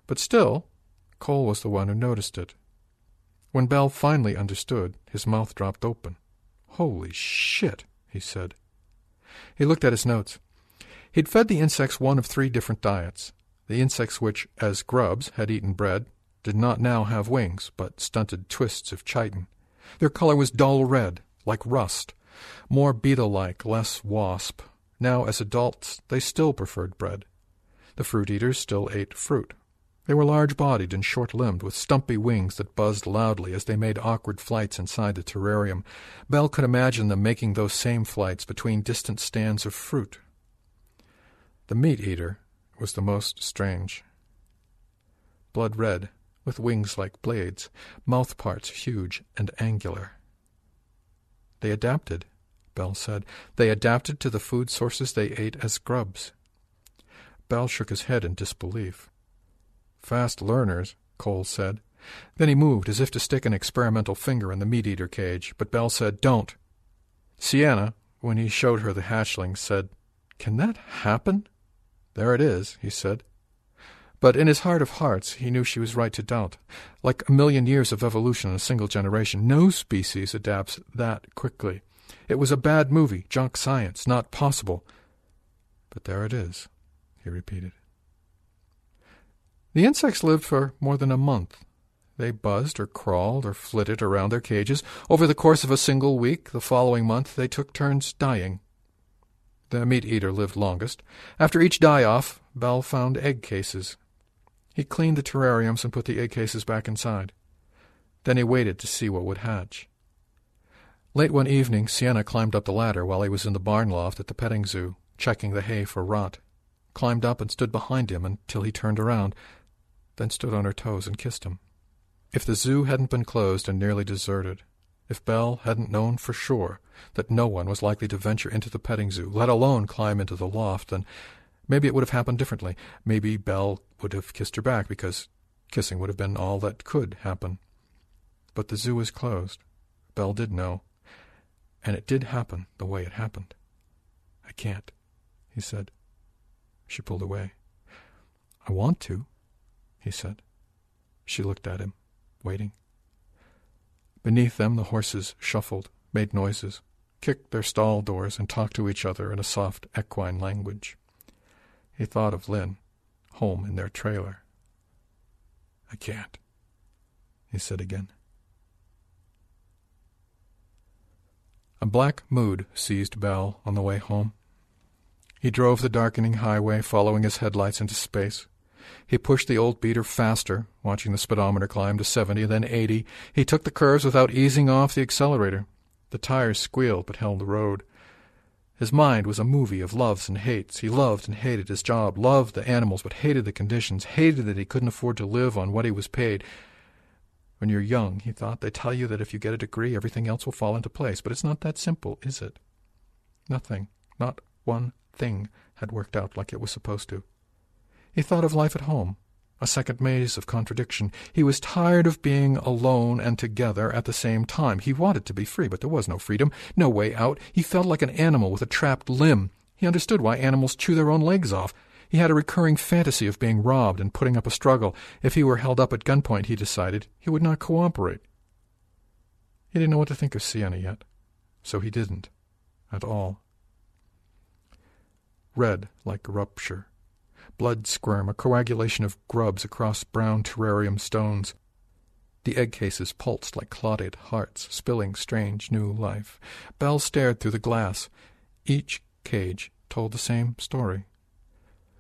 But still, Cole was the one who noticed it. When Bell finally understood, his mouth dropped open. Holy shit, he said. He looked at his notes. He'd fed the insects one of three different diets. The insects which, as grubs, had eaten bread, did not now have wings, but stunted twists of chitin. Their color was dull red, like rust, more beetle-like, less wasp. Now, as adults, they still preferred bread. The fruit eaters still ate fruit. They were large-bodied and short-limbed, with stumpy wings that buzzed loudly as they made awkward flights inside the terrarium. Bell could imagine them making those same flights between distant stands of fruit. The meat-eater was the most strange. Blood-red, with wings like blades, mouth parts huge and angular. They adapted, Bell said. They adapted to the food sources they ate as grubs. Bell shook his head in disbelief. Fast learners, Cole said. Then he moved as if to stick an experimental finger in the meat-eater cage, but Bell said, Don't. Sienna, when he showed her the hatchling, said, Can that happen? There it is, he said. But in his heart of hearts he knew she was right to doubt. Like a million years of evolution in a single generation, no species adapts that quickly. It was a bad movie, junk science, not possible. But there it is, he repeated. The insects lived for more than a month. They buzzed or crawled or flitted around their cages. Over the course of a single week, the following month, they took turns dying. The meat-eater lived longest. After each die-off, Bell found egg cases. He cleaned the terrariums and put the egg cases back inside. Then he waited to see what would hatch. Late one evening, Sienna climbed up the ladder while he was in the barn loft at the petting zoo, checking the hay for rot. Climbed up and stood behind him until he turned around then stood on her toes and kissed him. If the zoo hadn't been closed and nearly deserted, if Bell hadn't known for sure that no one was likely to venture into the petting zoo, let alone climb into the loft, then maybe it would have happened differently. Maybe Bell would have kissed her back because kissing would have been all that could happen. But the zoo was closed. Bell did know. And it did happen the way it happened. I can't, he said. She pulled away. I want to, he said. She looked at him, waiting. Beneath them the horses shuffled, made noises, kicked their stall doors, and talked to each other in a soft equine language. He thought of Lynn, home in their trailer. I can't, he said again. A black mood seized Bell on the way home. He drove the darkening highway, following his headlights into space. He pushed the old beater faster, watching the speedometer climb to 70, then 80. He took the curves without easing off the accelerator. The tires squealed but held the road. His mind was a movie of loves and hates. He loved and hated his job, loved the animals, but hated the conditions, hated that he couldn't afford to live on what he was paid. When you're young, he thought, they tell you that if you get a degree, everything else will fall into place. But it's not that simple, is it? Nothing, not one thing, had worked out like it was supposed to. He thought of life at home, a second maze of contradiction. He was tired of being alone and together at the same time. He wanted to be free, but there was no freedom, no way out. He felt like an animal with a trapped limb. He understood why animals chew their own legs off. He had a recurring fantasy of being robbed and putting up a struggle. If he were held up at gunpoint, he decided, he would not cooperate. He didn't know what to think of Sienna yet, so he didn't, at all. Red like rupture blood squirm, a coagulation of grubs across brown terrarium stones. The egg cases pulsed like clotted hearts, spilling strange new life. Bell stared through the glass. Each cage told the same story.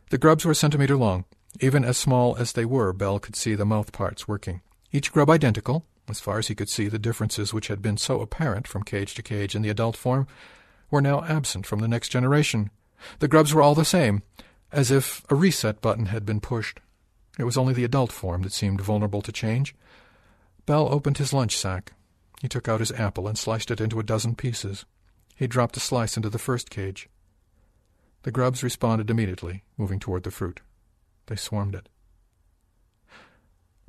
The grubs were a centimeter long. Even as small as they were, Bell could see the mouth parts working. Each grub identical, as far as he could see the differences which had been so apparent from cage to cage in the adult form, were now absent from the next generation. The grubs were all the same, as if a reset button had been pushed. It was only the adult form that seemed vulnerable to change. Bell opened his lunch sack. He took out his apple and sliced it into a dozen pieces. He dropped a slice into the first cage. The grubs responded immediately, moving toward the fruit. They swarmed it.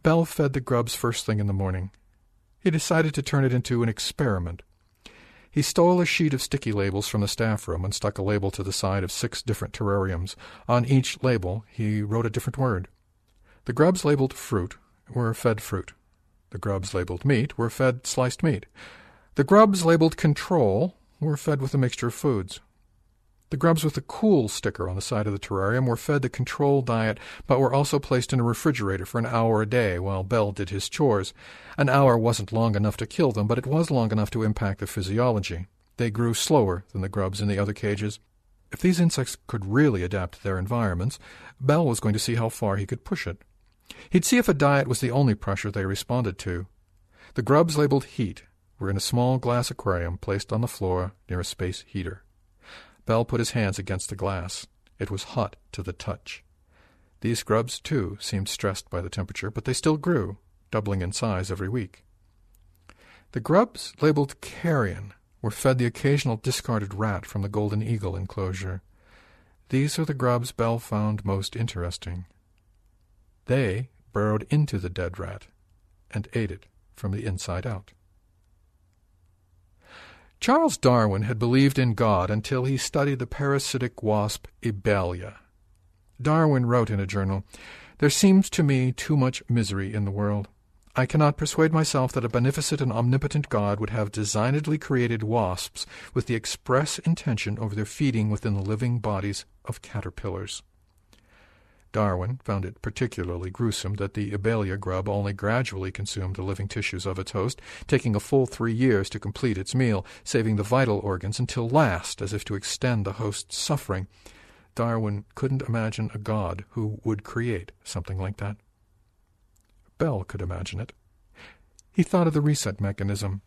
Bell fed the grubs first thing in the morning. He decided to turn it into an experiment. He stole a sheet of sticky labels from the staff room and stuck a label to the side of six different terrariums. On each label he wrote a different word. The grubs labeled fruit were fed fruit. The grubs labeled meat were fed sliced meat. The grubs labeled control were fed with a mixture of foods. The grubs with the cool sticker on the side of the terrarium were fed the control diet, but were also placed in a refrigerator for an hour a day while Bell did his chores. An hour wasn't long enough to kill them, but it was long enough to impact their physiology. They grew slower than the grubs in the other cages. If these insects could really adapt to their environments, Bell was going to see how far he could push it. He'd see if a diet was the only pressure they responded to. The grubs labeled heat were in a small glass aquarium placed on the floor near a space heater. Bell put his hands against the glass. It was hot to the touch. These grubs, too, seemed stressed by the temperature, but they still grew, doubling in size every week. The grubs labeled carrion were fed the occasional discarded rat from the golden eagle enclosure. These are the grubs Bell found most interesting. They burrowed into the dead rat and ate it from the inside out. Charles Darwin had believed in God until he studied the parasitic wasp Ibelia. Darwin wrote in a journal, There seems to me too much misery in the world. I cannot persuade myself that a beneficent and omnipotent God would have designedly created wasps with the express intention of their feeding within the living bodies of caterpillars. Darwin found it particularly gruesome that the Ibelia grub only gradually consumed the living tissues of its host, taking a full three years to complete its meal, saving the vital organs until last, as if to extend the host's suffering. Darwin couldn't imagine a god who would create something like that. Bell could imagine it. He thought of the reset mechanism.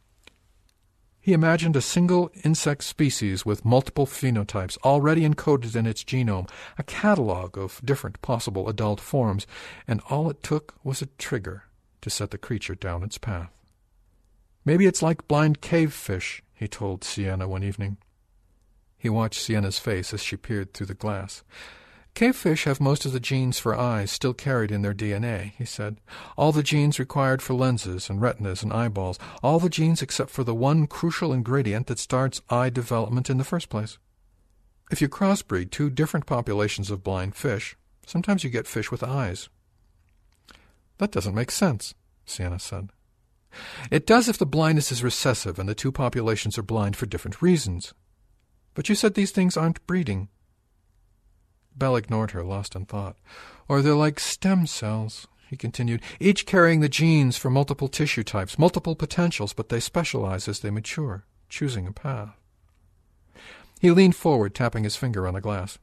He imagined a single insect species with multiple phenotypes already encoded in its genome, a catalog of different possible adult forms, and all it took was a trigger to set the creature down its path. Maybe it's like blind cave fish, he told Sienna one evening. He watched Sienna's face as she peered through the glass. Cavefish have most of the genes for eyes still carried in their DNA, he said. All the genes required for lenses and retinas and eyeballs. All the genes except for the one crucial ingredient that starts eye development in the first place. If you crossbreed two different populations of blind fish, sometimes you get fish with eyes. That doesn't make sense, Sienna said. It does if the blindness is recessive and the two populations are blind for different reasons. But you said these things aren't breeding. Bell ignored her, lost in thought. Or they're like stem cells, he continued, each carrying the genes for multiple tissue types, multiple potentials, but they specialize as they mature, choosing a path. He leaned forward, tapping his finger on the glass.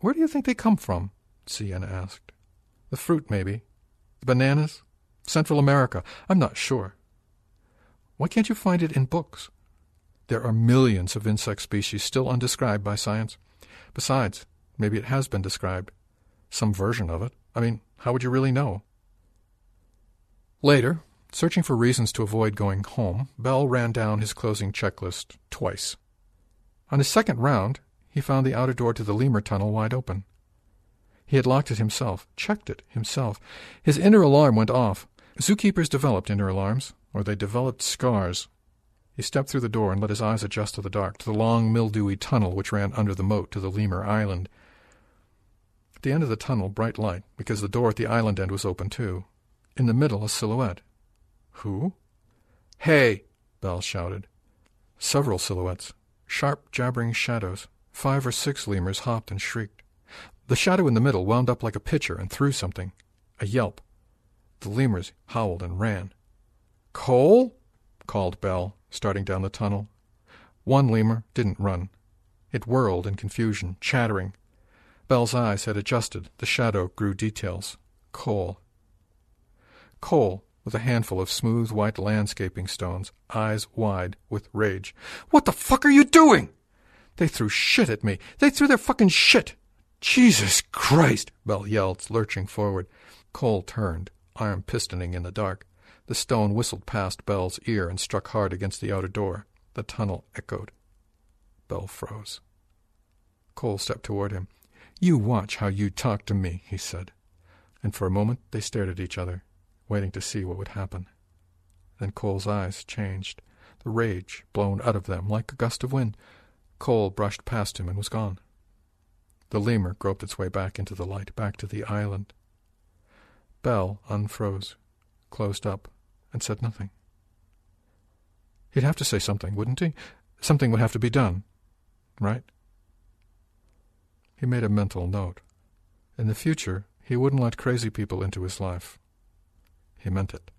Where do you think they come from? Sienna asked. The fruit, maybe. The bananas? Central America. I'm not sure. Why can't you find it in books? There are millions of insect species still undescribed by science. Besides, Maybe it has been described. Some version of it. I mean, how would you really know? Later, searching for reasons to avoid going home, Bell ran down his closing checklist twice. On his second round, he found the outer door to the lemur tunnel wide open. He had locked it himself, checked it himself. His inner alarm went off. Zookeepers developed inner alarms, or they developed scars. He stepped through the door and let his eyes adjust to the dark, to the long, mildewy tunnel which ran under the moat to the lemur island. At the end of the tunnel, bright light, because the door at the island end was open too. In the middle, a silhouette. Who? Hey! Bell shouted. Several silhouettes. Sharp, jabbering shadows. Five or six lemurs hopped and shrieked. The shadow in the middle wound up like a pitcher and threw something. A yelp. The lemurs howled and ran. Cole? called Bell, starting down the tunnel. One lemur didn't run. It whirled in confusion, chattering, Bell's eyes had adjusted. The shadow grew details. Cole. Cole, with a handful of smooth white landscaping stones, eyes wide with rage. What the fuck are you doing? They threw shit at me. They threw their fucking shit. Jesus Christ! Bell yelled, lurching forward. Cole turned, arm pistoning in the dark. The stone whistled past Bell's ear and struck hard against the outer door. The tunnel echoed. Bell froze. Cole stepped toward him. You watch how you talk to me, he said. And for a moment they stared at each other, waiting to see what would happen. Then Cole's eyes changed, the rage blown out of them like a gust of wind. Cole brushed past him and was gone. The lemur groped its way back into the light, back to the island. Bell unfroze, closed up, and said nothing. He'd have to say something, wouldn't he? Something would have to be done, right? He made a mental note. In the future, he wouldn't let crazy people into his life. He meant it.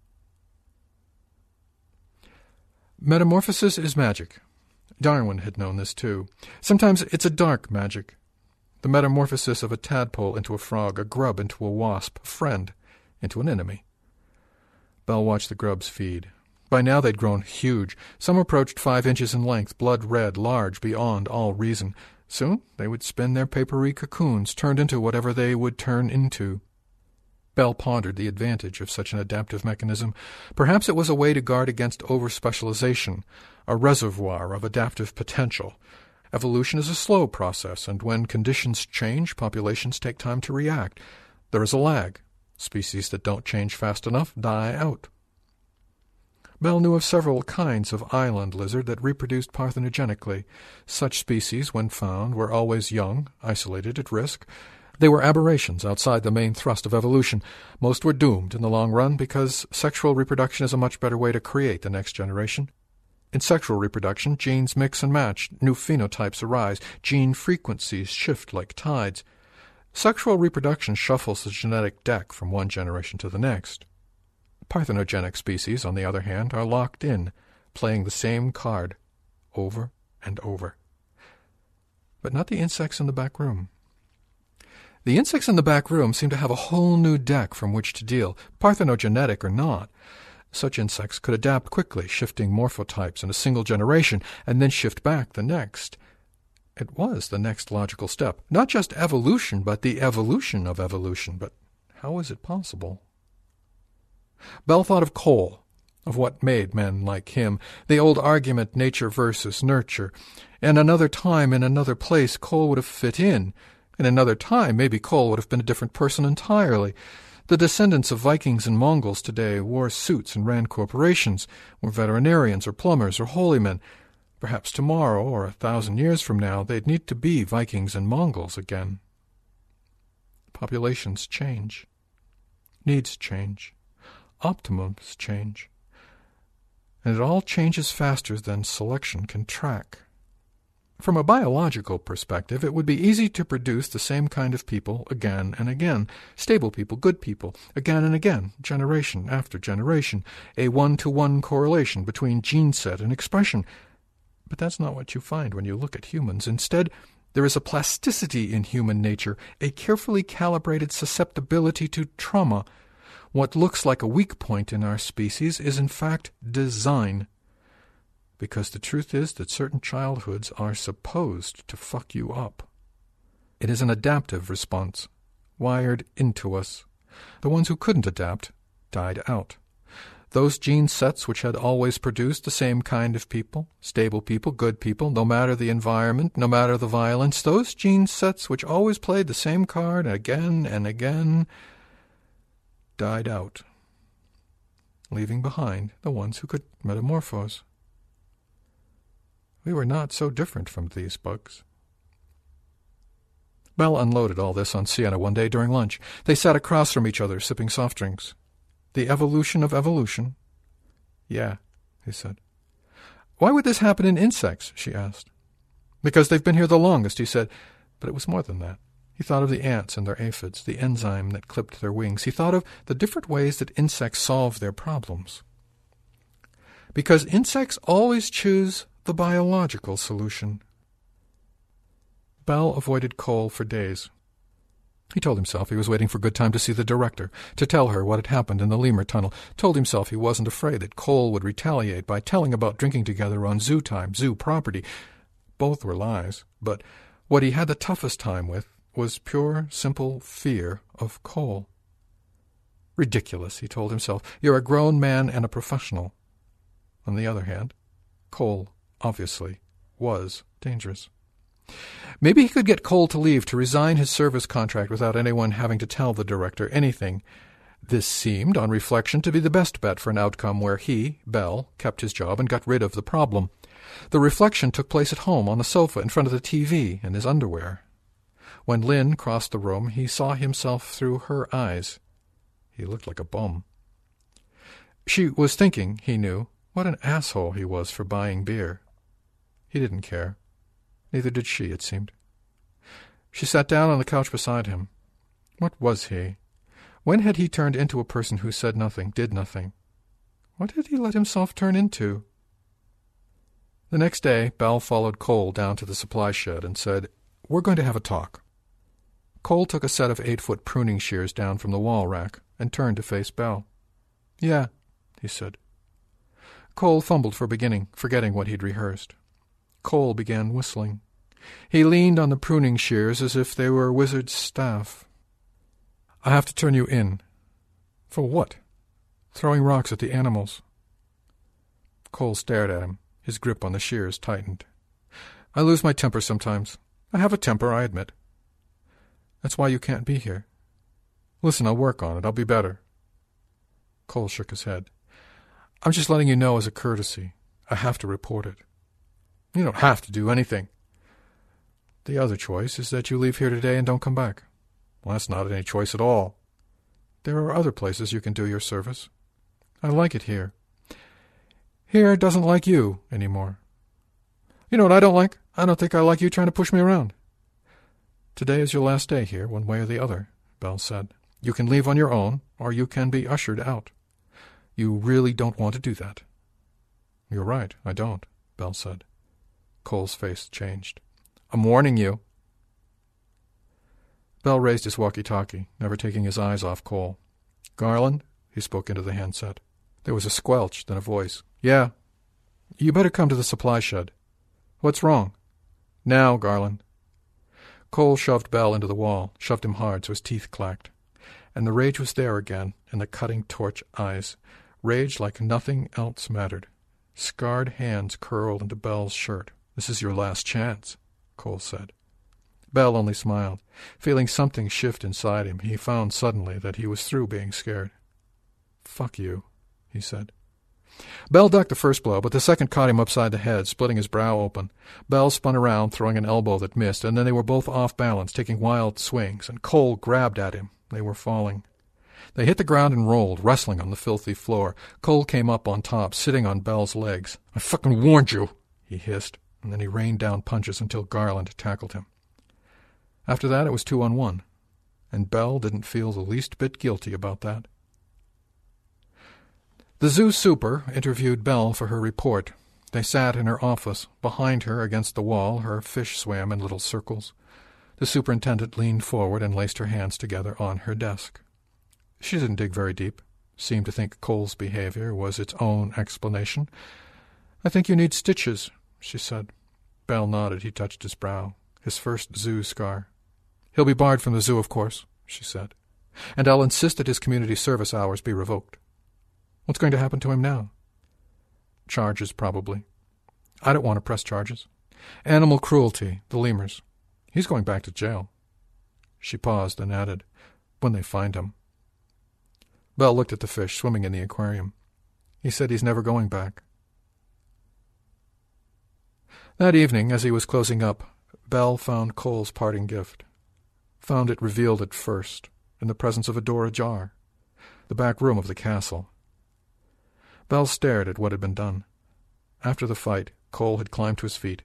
Metamorphosis is magic. Darwin had known this too. Sometimes it's a dark magic. The metamorphosis of a tadpole into a frog, a grub into a wasp, a friend into an enemy. Bell watched the grubs feed. By now they'd grown huge. Some approached five inches in length, blood red, large, beyond all reason. Soon they would spin their papery cocoons, turned into whatever they would turn into. Bell pondered the advantage of such an adaptive mechanism. Perhaps it was a way to guard against overspecialization, a reservoir of adaptive potential. Evolution is a slow process, and when conditions change, populations take time to react. There is a lag. Species that don't change fast enough die out. Bell knew of several kinds of island lizard that reproduced parthenogenically. Such species, when found, were always young, isolated, at risk. They were aberrations outside the main thrust of evolution. Most were doomed in the long run because sexual reproduction is a much better way to create the next generation. In sexual reproduction, genes mix and match, new phenotypes arise, gene frequencies shift like tides. Sexual reproduction shuffles the genetic deck from one generation to the next. Parthenogenic species, on the other hand, are locked in, playing the same card over and over. But not the insects in the back room. The insects in the back room seem to have a whole new deck from which to deal, parthenogenetic or not. Such insects could adapt quickly, shifting morphotypes in a single generation, and then shift back the next. It was the next logical step. Not just evolution, but the evolution of evolution. But how is it possible? Bell thought of Cole, of what made men like him, the old argument nature versus nurture. In another time, in another place, Cole would have fit in. In another time, maybe Cole would have been a different person entirely. The descendants of Vikings and Mongols today wore suits and ran corporations, were veterinarians or plumbers or holy men. Perhaps tomorrow, or a thousand years from now, they'd need to be Vikings and Mongols again. Populations change. Needs change. Optimums change. And it all changes faster than selection can track. From a biological perspective, it would be easy to produce the same kind of people again and again, stable people, good people, again and again, generation after generation, a one-to-one correlation between gene set and expression. But that's not what you find when you look at humans. Instead, there is a plasticity in human nature, a carefully calibrated susceptibility to trauma. What looks like a weak point in our species is in fact design because the truth is that certain childhoods are supposed to fuck you up. It is an adaptive response, wired into us. The ones who couldn't adapt died out. Those gene sets which had always produced the same kind of people, stable people, good people, no matter the environment, no matter the violence, those gene sets which always played the same card again and again, died out, leaving behind the ones who could metamorphose. We were not so different from these bugs. Bell unloaded all this on Sienna one day during lunch. They sat across from each other, sipping soft drinks. The evolution of evolution? Yeah, he said. Why would this happen in insects? she asked. Because they've been here the longest, he said. But it was more than that. He thought of the ants and their aphids, the enzyme that clipped their wings. He thought of the different ways that insects solve their problems. Because insects always choose the biological solution. Bell avoided Cole for days. He told himself he was waiting for good time to see the director, to tell her what had happened in the lemur tunnel, told himself he wasn't afraid that Cole would retaliate by telling about drinking together on zoo time, zoo property. Both were lies, but what he had the toughest time with was pure, simple fear of Cole. Ridiculous, he told himself. You're a grown man and a professional. On the other hand, Cole obviously, was dangerous. Maybe he could get Cole to leave to resign his service contract without anyone having to tell the director anything. This seemed, on reflection, to be the best bet for an outcome where he, Bell, kept his job and got rid of the problem. The reflection took place at home on the sofa in front of the TV in his underwear. When Lynn crossed the room, he saw himself through her eyes. He looked like a bum. She was thinking, he knew, what an asshole he was for buying beer. He didn't care. Neither did she, it seemed. She sat down on the couch beside him. What was he? When had he turned into a person who said nothing, did nothing? What had he let himself turn into? The next day, Bell followed Cole down to the supply shed and said, We're going to have a talk. Cole took a set of eight-foot pruning shears down from the wall rack and turned to face Bell. Yeah, he said. Cole fumbled for beginning, forgetting what he'd rehearsed. Cole began whistling. He leaned on the pruning shears as if they were a wizard's staff. I have to turn you in. For what? Throwing rocks at the animals. Cole stared at him. His grip on the shears tightened. I lose my temper sometimes. I have a temper, I admit. That's why you can't be here. Listen, I'll work on it. I'll be better. Cole shook his head. I'm just letting you know as a courtesy. I have to report it. You don't have to do anything. The other choice is that you leave here today and don't come back. Well, that's not any choice at all. There are other places you can do your service. I like it here. Here doesn't like you any more. You know what I don't like? I don't think I like you trying to push me around. Today is your last day here, one way or the other, Bell said. You can leave on your own, or you can be ushered out. You really don't want to do that. You're right, I don't, Bell said. Cole's face changed. I'm warning you. Bell raised his walkie-talkie, never taking his eyes off Cole. Garland? He spoke into the handset. There was a squelch, then a voice. Yeah. You better come to the supply shed. What's wrong? Now, Garland. Cole shoved Bell into the wall, shoved him hard so his teeth clacked. And the rage was there again, in the cutting torch eyes. Rage like nothing else mattered. Scarred hands curled into Bell's shirt. This is your last chance, Cole said. Bell only smiled. Feeling something shift inside him, he found suddenly that he was through being scared. Fuck you, he said. Bell ducked the first blow, but the second caught him upside the head, splitting his brow open. Bell spun around, throwing an elbow that missed, and then they were both off balance, taking wild swings, and Cole grabbed at him. They were falling. They hit the ground and rolled, wrestling on the filthy floor. Cole came up on top, sitting on Bell's legs. I fucking warned you, he hissed, and then he rained down punches until Garland tackled him. After that, it was two on one, and Bell didn't feel the least bit guilty about that. The zoo super interviewed Bell for her report. They sat in her office. Behind her, against the wall, her fish swam in little circles. The superintendent leaned forward and laced her hands together on her desk. She didn't dig very deep, seemed to think Cole's behavior was its own explanation. I think you need stitches, she said. Bell nodded. He touched his brow. His first zoo scar. He'll be barred from the zoo, of course, she said. And I'll insist that his community service hours be revoked. What's going to happen to him now? Charges, probably. I don't want to press charges. Animal cruelty, the lemurs. He's going back to jail. She paused and added, when they find him. Bell looked at the fish swimming in the aquarium. He said he's never going back. That evening, as he was closing up, Bell found Cole's parting gift found it revealed at first, in the presence of a door ajar, the back room of the castle. Bell stared at what had been done. After the fight, Cole had climbed to his feet,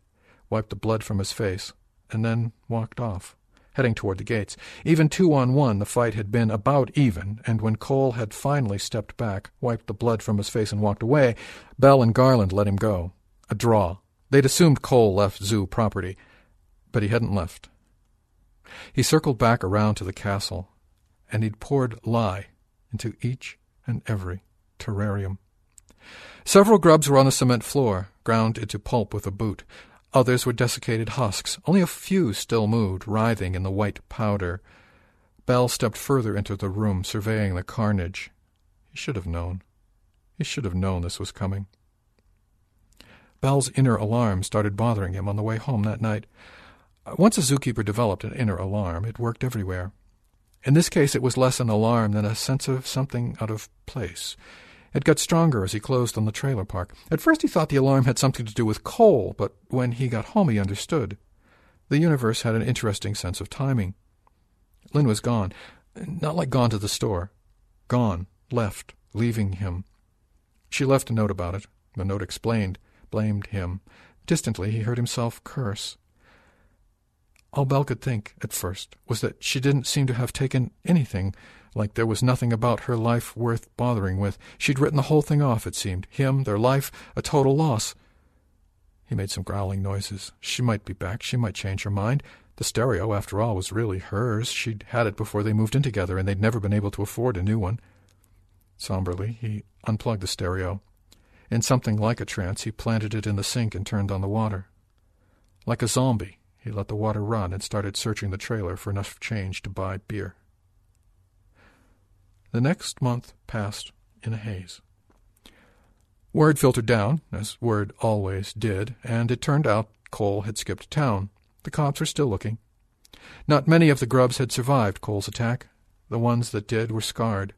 wiped the blood from his face, and then walked off, heading toward the gates. Even two on one, the fight had been about even, and when Cole had finally stepped back, wiped the blood from his face, and walked away, Bell and Garland let him go. A draw. They'd assumed Cole left zoo property, but he hadn't left. He circled back around to the castle, and he'd poured lye into each and every terrarium. Several grubs were on the cement floor, ground into pulp with a boot. Others were desiccated husks. Only a few still moved, writhing in the white powder. Bell stepped further into the room, surveying the carnage. He should have known. He should have known this was coming. Bell's inner alarm started bothering him on the way home that night. Once a zookeeper developed an inner alarm, it worked everywhere. In this case, it was less an alarm than a sense of something out of place. It got stronger as he closed on the trailer park. At first, he thought the alarm had something to do with Cole, but when he got home, he understood. The universe had an interesting sense of timing. Lynn was gone. Not like gone to the store. Gone. Left. Leaving him. She left a note about it. The note explained, blamed him. Distantly, he heard himself curse. All Bell could think, at first, was that she didn't seem to have taken anything, like there was nothing about her life worth bothering with. She'd written the whole thing off, it seemed. Him, their life, a total loss. He made some growling noises. She might be back. She might change her mind. The stereo, after all, was really hers. She'd had it before they moved in together, and they'd never been able to afford a new one. Somberly, he unplugged the stereo. In something like a trance, he planted it in the sink and turned on the water. Like a zombie, he let the water run and started searching the trailer for enough change to buy beer. The next month passed in a haze. Word filtered down, as word always did, and it turned out Cole had skipped town. The cops were still looking. Not many of the grubs had survived Cole's attack. The ones that did were scarred.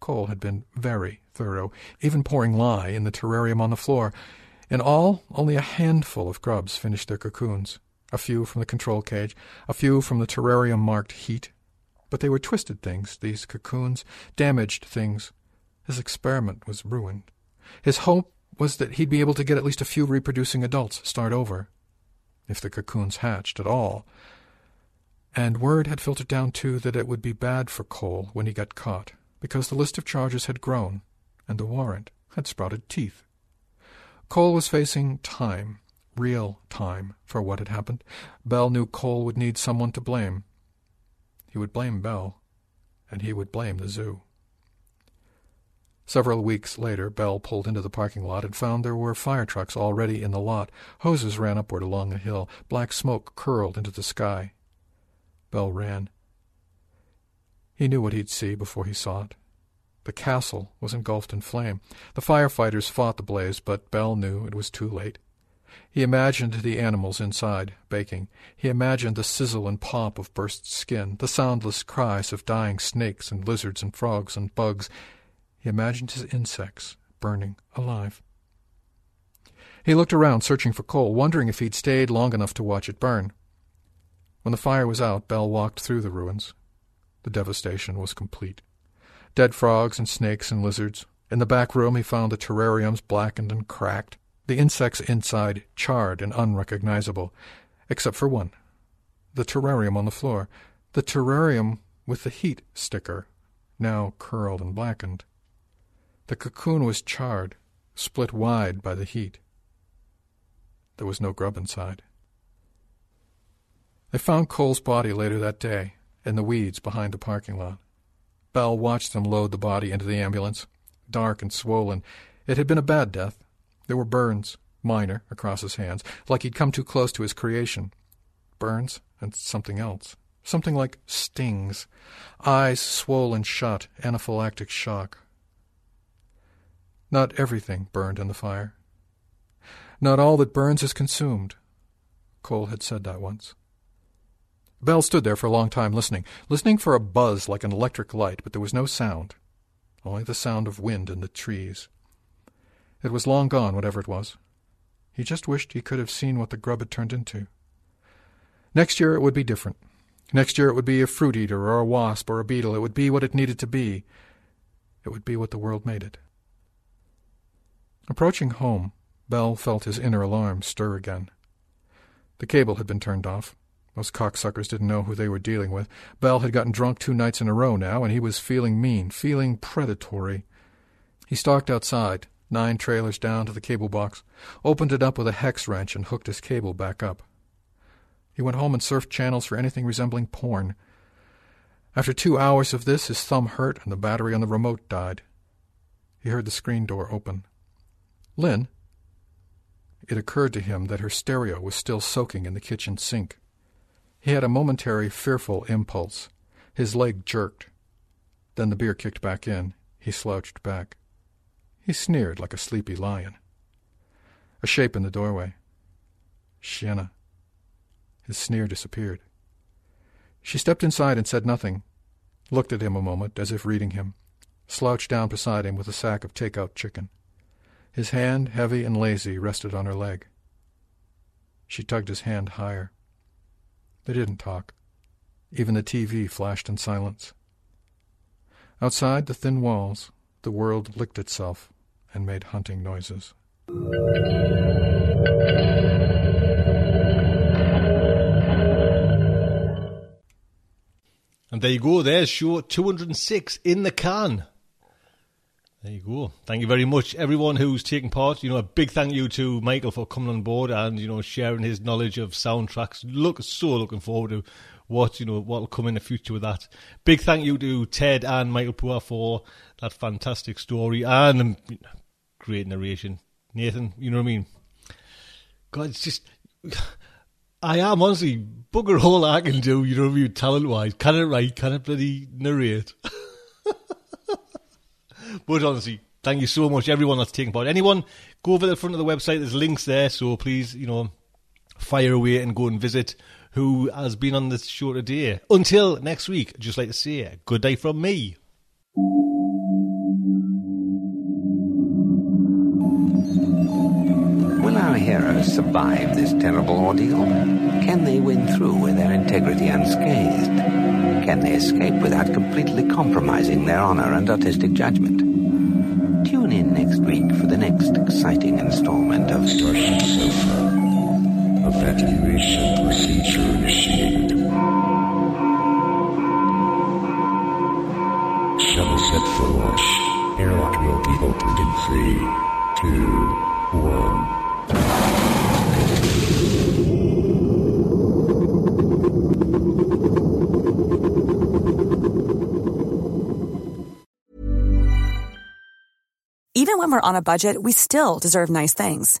Cole had been very thorough, even pouring lye in the terrarium on the floor. In all, only a handful of grubs finished their cocoons. A few from the control cage, a few from the terrarium marked heat. But they were twisted things, these cocoons, damaged things. His experiment was ruined. His hope was that he'd be able to get at least a few reproducing adults, start over. If the cocoons hatched at all. And word had filtered down, too, that it would be bad for Cole when he got caught because the list of charges had grown and the warrant had sprouted teeth. Cole was facing time, real time, for what had happened. Bell knew Cole would need someone to blame. He would blame Bell, and he would blame the zoo. Several weeks later, Bell pulled into the parking lot and found there were fire trucks already in the lot. Hoses ran upward along the hill. Black smoke curled into the sky. Bell ran. He knew what he'd see before he saw it. The castle was engulfed in flame. The firefighters fought the blaze, but Bell knew it was too late. He imagined the animals inside, baking. He imagined the sizzle and pop of burst skin, the soundless cries of dying snakes and lizards and frogs and bugs. He imagined his insects burning alive. He looked around, searching for Cole, wondering if he'd stayed long enough to watch it burn. When the fire was out, Bell walked through the ruins. The devastation was complete. Dead frogs and snakes and lizards. In the back room he found the terrariums blackened and cracked, the insects inside charred and unrecognizable, except for one. The terrarium on the floor. The terrarium with the heat sticker, now curled and blackened. The cocoon was charred, split wide by the heat. There was no grub inside. They found Cole's body later that day, in the weeds behind the parking lot. Bell watched them load the body into the ambulance. Dark and swollen. It had been a bad death. There were burns, minor, across his hands, like he'd come too close to his creation. Burns and something else. Something like stings. Eyes swollen shut, anaphylactic shock. Not everything burned in the fire. Not all that burns is consumed. Cole had said that once. Bell stood there for a long time listening, listening for a buzz like an electric light, but there was no sound, only the sound of wind in the trees. It was long gone, whatever it was. He just wished he could have seen what the grub had turned into. Next year it would be different. Next year it would be a fruit eater or a wasp or a beetle. It would be what it needed to be. It would be what the world made it. Approaching home, Bell felt his inner alarm stir again. The cable had been turned off. Those cocksuckers didn't know who they were dealing with. Bell had gotten drunk two nights in a row now, and he was feeling mean, feeling predatory. He stalked outside, nine trailers down to the cable box, opened it up with a hex wrench, and hooked his cable back up. He went home and surfed channels for anything resembling porn. After two hours of this, his thumb hurt and the battery on the remote died. He heard the screen door open. Lynn? It occurred to him that her stereo was still soaking in the kitchen sink. He had a momentary fearful impulse. His leg jerked. Then the beer kicked back in. He slouched back. He sneered like a sleepy lion. A shape in the doorway. Sienna. His sneer disappeared. She stepped inside and said nothing, looked at him a moment as if reading him, slouched down beside him with a sack of take-out chicken. His hand, heavy and lazy, rested on her leg. She tugged his hand higher. They didn't talk. Even the TV flashed in silence. Outside the thin walls, the world licked itself and made hunting noises. And there you go, there's show 206 in the can. There you go. Thank you very much, everyone who's taken part. You know, a big thank you to Michael for coming on board and you know sharing his knowledge of soundtracks. Look, so looking forward to what you know what will come in the future with that. Big thank you to Ted and Michael Poore for that fantastic story and um, great narration. Nathan, you know what I mean? God, it's just. [SIGHS] I am honestly bugger all I can do, you know what I mean, talent wise. Can it write? Can it bloody narrate? [LAUGHS] but honestly, thank you so much, everyone that's taken part. Anyone, go over to the front of the website, there's links there, so please, you know, fire away and go and visit who has been on this show today. Until next week, just like to say, good day from me. Will our heroes survive this terrible ordeal? Can they win through with their integrity unscathed? Can they escape without completely compromising their honor and artistic judgment? Tune in next week for the next exciting installment of Starship Sofa. Evacuation procedure initiated. Shuttle set for launch. Airlock will be opened in three, two, one. Even when we're on a budget, we still deserve nice things.